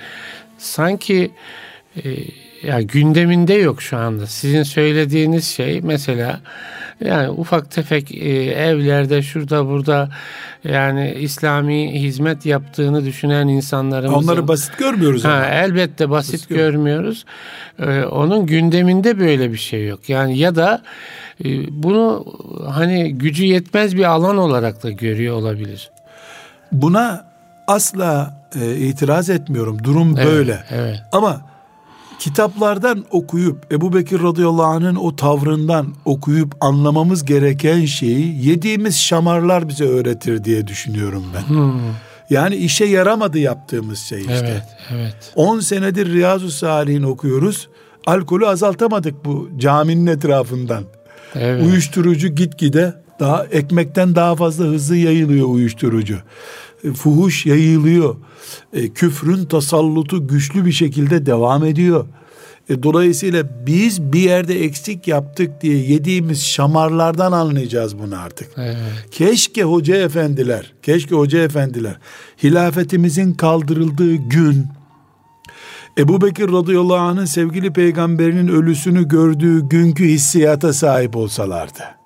sanki e, ya gündeminde yok şu anda. Sizin söylediğiniz şey mesela yani ufak tefek e, evlerde şurada burada yani İslami hizmet yaptığını düşünen insanlarımız onları basit görmüyoruz ha, ama. elbette basit, basit görmüyoruz. Ee, onun gündeminde böyle bir şey yok. Yani ya da e, bunu hani gücü yetmez bir alan olarak da görüyor olabilir. Buna asla e, itiraz etmiyorum. Durum evet, böyle. Evet. Ama kitaplardan okuyup Ebu Bekir radıyallahu anh'ın o tavrından okuyup anlamamız gereken şeyi yediğimiz şamarlar bize öğretir diye düşünüyorum ben. Hmm. Yani işe yaramadı yaptığımız şey işte. Evet, evet. 10 senedir Riyazu Salih'in okuyoruz. Alkolü azaltamadık bu caminin etrafından. Evet. Uyuşturucu gitgide daha ekmekten daha fazla hızlı yayılıyor uyuşturucu. E, fuhuş yayılıyor. E, küfrün tasallutu güçlü bir şekilde devam ediyor. E, dolayısıyla biz bir yerde eksik yaptık diye yediğimiz şamarlardan anlayacağız bunu artık. Evet. Keşke hoca efendiler, keşke hoca efendiler hilafetimizin kaldırıldığı gün Ebu Bekir radıyallahu anh'ın sevgili peygamberinin ölüsünü gördüğü günkü hissiyata sahip olsalardı.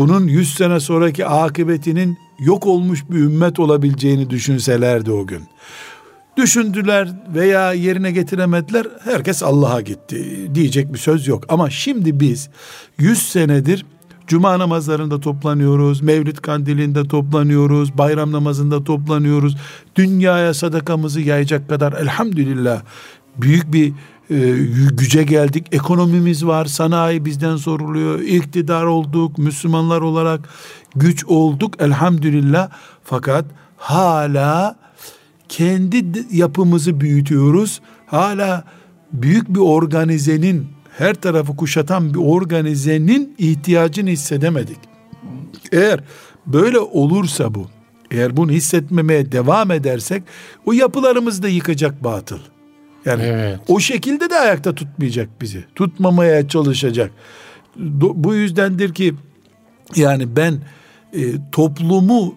Bunun yüz sene sonraki akıbetinin yok olmuş bir ümmet olabileceğini düşünselerdi o gün. Düşündüler veya yerine getiremediler. Herkes Allah'a gitti. Diyecek bir söz yok. Ama şimdi biz 100 senedir Cuma namazlarında toplanıyoruz, Mevlid kandilinde toplanıyoruz, bayram namazında toplanıyoruz. Dünyaya sadakamızı yayacak kadar elhamdülillah büyük bir e, güce geldik. Ekonomimiz var, sanayi bizden soruluyor. İktidar olduk, Müslümanlar olarak güç olduk elhamdülillah. Fakat hala kendi yapımızı büyütüyoruz. Hala büyük bir organizenin her tarafı kuşatan bir organizenin ihtiyacını hissedemedik. Eğer böyle olursa bu, eğer bunu hissetmemeye devam edersek o yapılarımızı da yıkacak batıl. Yani evet. o şekilde de ayakta tutmayacak bizi. Tutmamaya çalışacak. Bu yüzdendir ki yani ben e, toplumu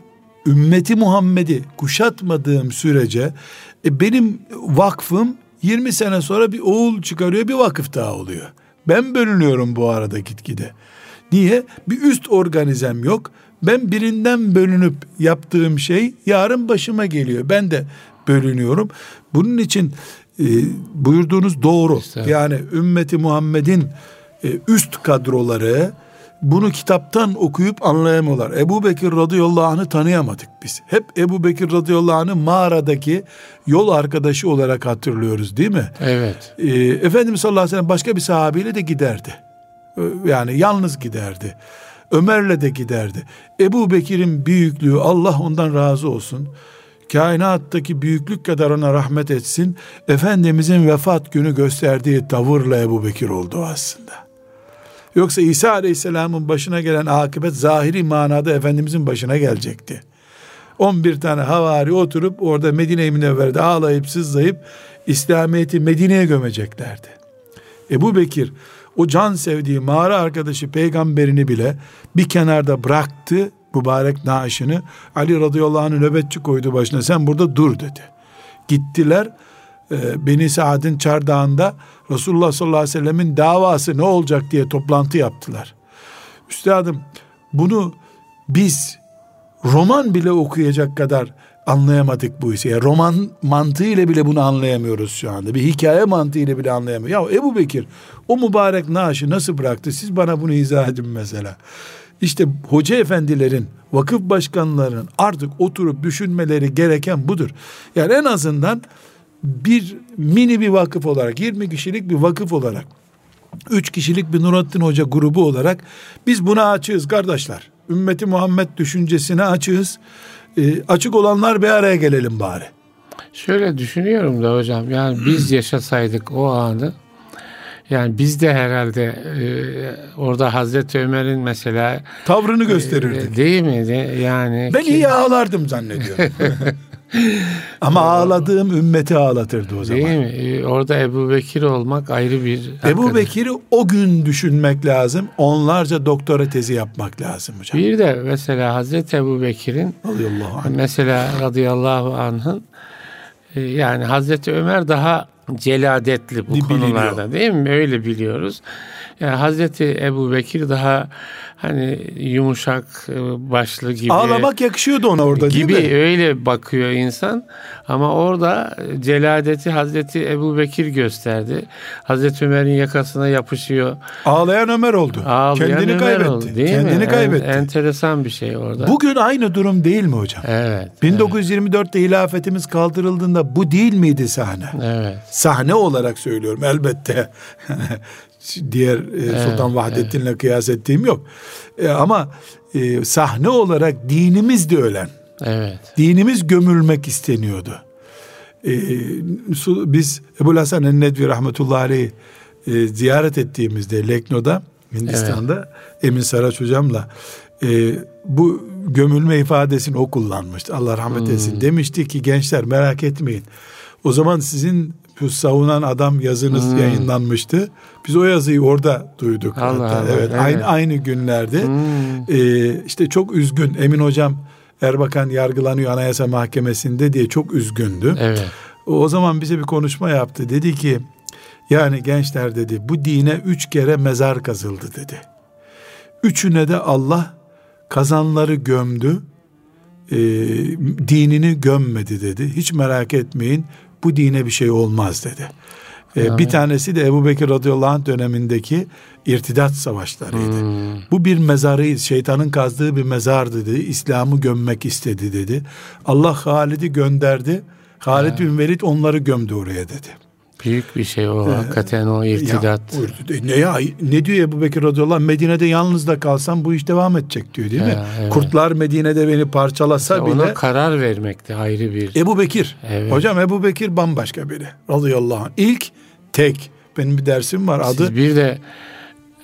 ümmeti Muhammed'i kuşatmadığım sürece e, benim vakfım 20 sene sonra bir oğul çıkarıyor bir vakıf daha oluyor. Ben bölünüyorum bu arada gitgide. Niye? Bir üst organizem yok. Ben birinden bölünüp yaptığım şey yarın başıma geliyor. Ben de bölünüyorum. Bunun için e, buyurduğunuz doğru. Yani ümmeti Muhammed'in e, üst kadroları bunu kitaptan okuyup anlayamıyorlar. Ebu Bekir radıyallahu anh'ı tanıyamadık biz. Hep Ebu Bekir radıyallahu anh'ı mağaradaki yol arkadaşı olarak hatırlıyoruz değil mi? Evet. Ee, Efendimiz sallallahu aleyhi ve sellem başka bir sahabeyle de giderdi. Ee, yani yalnız giderdi. Ömer'le de giderdi. Ebu Bekir'in büyüklüğü Allah ondan razı olsun. Kainattaki büyüklük kadar ona rahmet etsin. Efendimizin vefat günü gösterdiği tavırla Ebu Bekir oldu aslında. Yoksa İsa Aleyhisselam'ın başına gelen akıbet zahiri manada Efendimizin başına gelecekti. 11 tane havari oturup orada Medine-i Münevvere'de ağlayıp sızlayıp İslamiyet'i Medine'ye gömeceklerdi. Ebu Bekir o can sevdiği mağara arkadaşı peygamberini bile bir kenarda bıraktı mübarek naaşını Ali radıyallahu anh'ı nöbetçi koydu başına sen burada dur dedi. Gittiler e, Beni Saad'ın çardağında Resulullah sallallahu aleyhi ve sellemin davası ne olacak diye toplantı yaptılar. Üstadım bunu biz roman bile okuyacak kadar anlayamadık bu işi. Yani roman mantığıyla bile bunu anlayamıyoruz şu anda. Bir hikaye mantığıyla bile anlayamıyoruz. Ya Ebu Bekir o mübarek naaşı nasıl bıraktı? Siz bana bunu izah edin mesela. İşte hoca efendilerin, vakıf başkanlarının artık oturup düşünmeleri gereken budur. Yani en azından bir mini bir vakıf olarak, 20 kişilik bir vakıf olarak, 3 kişilik bir Nurattin Hoca grubu olarak biz buna açığız kardeşler. Ümmeti Muhammed düşüncesine açığız. E, açık olanlar bir araya gelelim bari. Şöyle düşünüyorum da hocam yani biz yaşasaydık o anı yani biz de herhalde e, orada Hazreti Ömer'in mesela tavrını gösterirdik. E, değil mi? Yani ben ki... iyi ağlardım zannediyorum. Ama ağladığım ümmeti ağlatırdı o zaman. Değil mi? E, orada Ebu Bekir olmak ayrı bir... Ebu Bekir'i o gün düşünmek lazım. Onlarca doktora tezi yapmak lazım hocam. Bir de mesela Hazreti Ebu Bekir'in mesela radıyallahu anh'ın e, yani Hazreti Ömer daha celadetli bu Biliniyor. konularda değil mi? Öyle biliyoruz. Yani Hazreti Ebu Bekir daha hani yumuşak e, başlı gibi. Ağlamak yakışıyordu ona orada gibi değil mi? öyle bakıyor insan. Ama orada celadeti Hazreti Ebu Bekir gösterdi. Hazreti Ömer'in yakasına yapışıyor. Ağlayan Ömer oldu. Ağlayan Kendini Ömer kaybetti. Oldu, değil Kendini mi? kaybetti. En, enteresan bir şey orada. Bugün aynı durum değil mi hocam? Evet. 1924'te evet. hilafetimiz kaldırıldığında bu değil miydi sahne? Evet. Sahne olarak söylüyorum elbette. diğer e, Sultan evet, Vahdettin'le evet. kıyas ettiğim yok. E, ama e, sahne olarak dinimiz de ölen. Evet. Dinimiz gömülmek isteniyordu. E, biz Ebu Hasan el-Nedvi rahmetullahi aleyh e, ziyaret ettiğimizde Lekno'da Hindistan'da evet. Emin Saraç hocamla e, bu gömülme ifadesini o kullanmıştı. Allah rahmet eylesin. Hmm. Demişti ki gençler merak etmeyin. O zaman sizin savunan adam yazınız hmm. yayınlanmıştı. Biz o yazıyı orada duyduk. Allah hatta. Allah, evet, evet, aynı aynı günlerde. Hmm. Ee, işte çok üzgün Emin hocam Erbakan yargılanıyor Anayasa Mahkemesi'nde diye çok üzgündü. Evet. O, zaman bize bir konuşma yaptı. Dedi ki yani gençler dedi bu dine üç kere mezar kazıldı dedi. Üçüne de Allah kazanları gömdü. E, dinini gömmedi dedi. Hiç merak etmeyin bu dine bir şey olmaz dedi. Ee, bir tanesi de Ebu Bekir radıyallahu anh dönemindeki irtidat savaşlarıydı. Hmm. Bu bir mezarı, şeytanın kazdığı bir mezardı dedi. İslam'ı gömmek istedi dedi. Allah Halid'i gönderdi. Halid evet. bin Velid onları gömdü oraya dedi. Büyük bir şey o ee, hakikaten o irtidat. Ya, ne ya ne diyor Ebu Bekir radıyallahu anh Medine'de yalnız da kalsam bu iş devam edecek diyor değil mi? evet. Kurtlar Medine'de beni parçalasa işte bile. Ona karar vermekti ayrı bir. Ebu Bekir. Evet. Hocam Ebu Bekir bambaşka biri radıyallahu anh. İlk tek benim bir dersim var adı. Siz bir de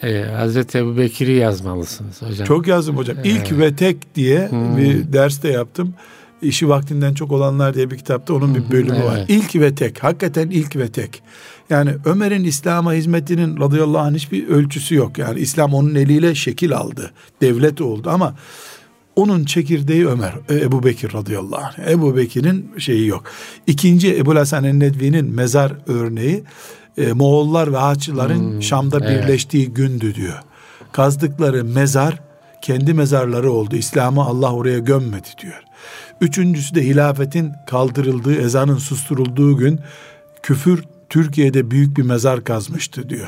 e, Hazreti Ebu Bekir'i yazmalısınız hocam. Çok yazdım hocam. İlk evet. ve tek diye hmm. bir ders de yaptım işi vaktinden çok olanlar diye bir kitapta onun bir bölümü evet. var. İlk ve tek. Hakikaten ilk ve tek. Yani Ömer'in İslam'a hizmetinin radıyallahu anh hiçbir ölçüsü yok. Yani İslam onun eliyle şekil aldı. Devlet oldu ama onun çekirdeği Ömer, e, Ebu Bekir radıyallahu anh. Ebu Bekir'in şeyi yok. İkinci Ebu Hasan el-Nedvi'nin mezar örneği e, Moğollar ve Haçlıların hmm, Şam'da evet. birleştiği gündü diyor. Kazdıkları mezar kendi mezarları oldu. İslam'ı Allah oraya gömmedi diyor. Üçüncüsü de hilafetin kaldırıldığı, ezanın susturulduğu gün küfür Türkiye'de büyük bir mezar kazmıştı diyor.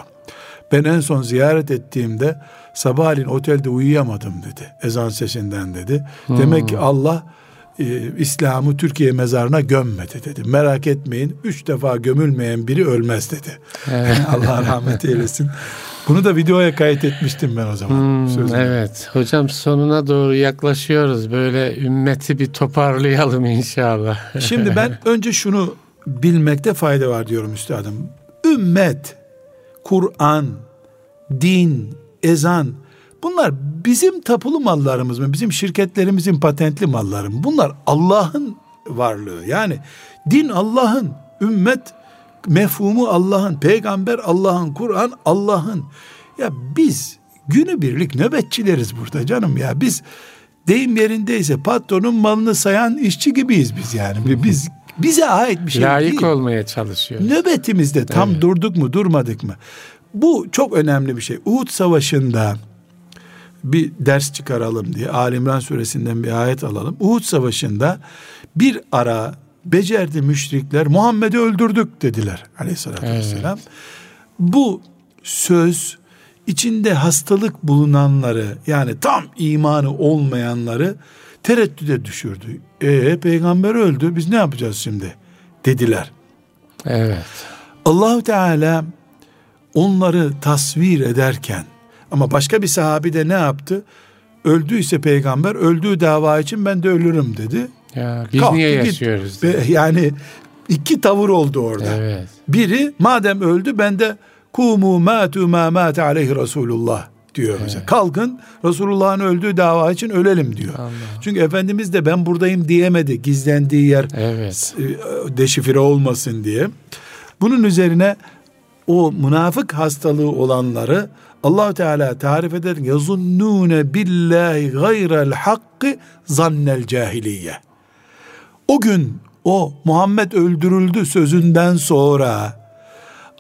Ben en son ziyaret ettiğimde sabahleyin otelde uyuyamadım dedi. Ezan sesinden dedi. Hmm. Demek ki Allah e, İslam'ı Türkiye mezarına gömmedi dedi. Merak etmeyin üç defa gömülmeyen biri ölmez dedi. Allah rahmet eylesin. Bunu da videoya kayıt etmiştim ben o zaman. Hmm, evet. Hocam sonuna doğru yaklaşıyoruz. Böyle ümmeti bir toparlayalım inşallah. Şimdi ben önce şunu bilmekte fayda var diyorum üstadım. Ümmet, Kur'an, din, ezan bunlar bizim tapulu mallarımız mı? Bizim şirketlerimizin patentli malları mı? Bunlar Allah'ın varlığı. Yani din Allah'ın, ümmet mefhumu Allah'ın, peygamber Allah'ın, Kur'an Allah'ın. Ya biz günübirlik nöbetçileriz burada canım ya. Biz deyim yerindeyse patronun malını sayan işçi gibiyiz biz yani. Biz bize ait bir şey Layık değil. olmaya çalışıyor. Nöbetimizde tam evet. durduk mu durmadık mı? Bu çok önemli bir şey. Uhud Savaşı'nda bir ders çıkaralım diye Ali İmran suresinden bir ayet alalım. Uhud Savaşı'nda Bir ara becerdi müşrikler Muhammed'i öldürdük dediler aleyhissalatü evet. vesselam. Bu söz içinde hastalık bulunanları yani tam imanı olmayanları tereddüde düşürdü. E peygamber öldü biz ne yapacağız şimdi dediler. Evet. Allahu Teala onları tasvir ederken ama başka bir sahabi de ne yaptı? Öldüyse peygamber öldüğü dava için ben de ölürüm dedi. Ya biz Kalktı, niye yaşıyoruz? Git. Yani iki tavır oldu orada. Evet. Biri madem öldü ben de kumu matu ma mate aleyhi Resulullah diyor evet. mesela. Kalkın Resulullah'ın öldüğü dava için ölelim diyor. Allah. Çünkü Efendimiz de ben buradayım diyemedi. Gizlendiği yer evet. E, deşifre olmasın diye. Bunun üzerine o münafık hastalığı olanları allah Teala tarif eder. Yazunnune billahi gayrel hakkı zannel cahiliye. O gün o Muhammed öldürüldü sözünden sonra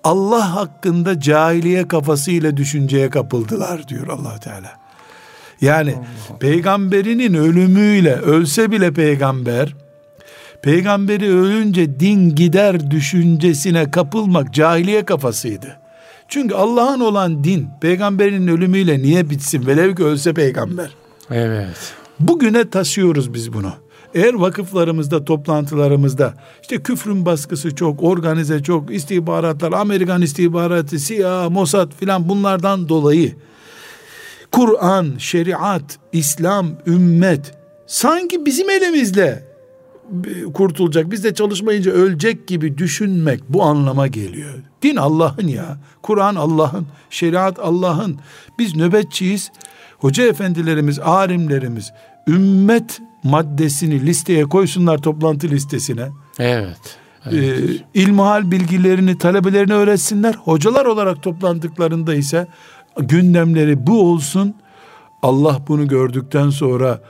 Allah hakkında cahiliye kafasıyla düşünceye kapıldılar diyor allah Teala. Yani Allah. peygamberinin ölümüyle ölse bile peygamber peygamberi ölünce din gider düşüncesine kapılmak cahiliye kafasıydı. Çünkü Allah'ın olan din peygamberin ölümüyle niye bitsin velev ki ölse peygamber. Evet. Bugüne taşıyoruz biz bunu. Eğer vakıflarımızda, toplantılarımızda işte küfrün baskısı çok, organize çok, istihbaratlar, Amerikan istihbaratı, CIA, Mossad filan bunlardan dolayı Kur'an, şeriat, İslam, ümmet sanki bizim elimizle kurtulacak, biz de çalışmayınca ölecek gibi düşünmek bu anlama geliyor. Din Allah'ın ya, Kur'an Allah'ın, şeriat Allah'ın. Biz nöbetçiyiz. Hoca efendilerimiz, alimlerimiz ümmet maddesini listeye koysunlar toplantı listesine. Evet. evet. Ee, ilmihal bilgilerini talebelerine öğretsinler. Hocalar olarak toplandıklarında ise gündemleri bu olsun. Allah bunu gördükten sonra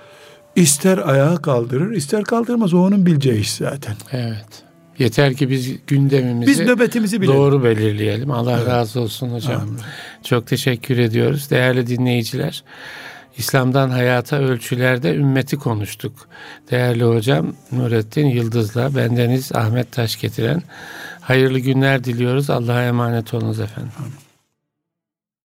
ister ayağa kaldırır, ister kaldırmaz. O onun bileceği iş zaten. Evet. Yeter ki biz gündemimizi biz nöbetimizi bilelim. doğru belirleyelim. Allah evet. razı olsun hocam. Amin. Çok teşekkür ediyoruz. Değerli dinleyiciler. İslam'dan hayata ölçülerde ümmeti konuştuk. Değerli hocam Nurettin Yıldız'la bendeniz Ahmet Taş getiren hayırlı günler diliyoruz. Allah'a emanet olunuz efendim.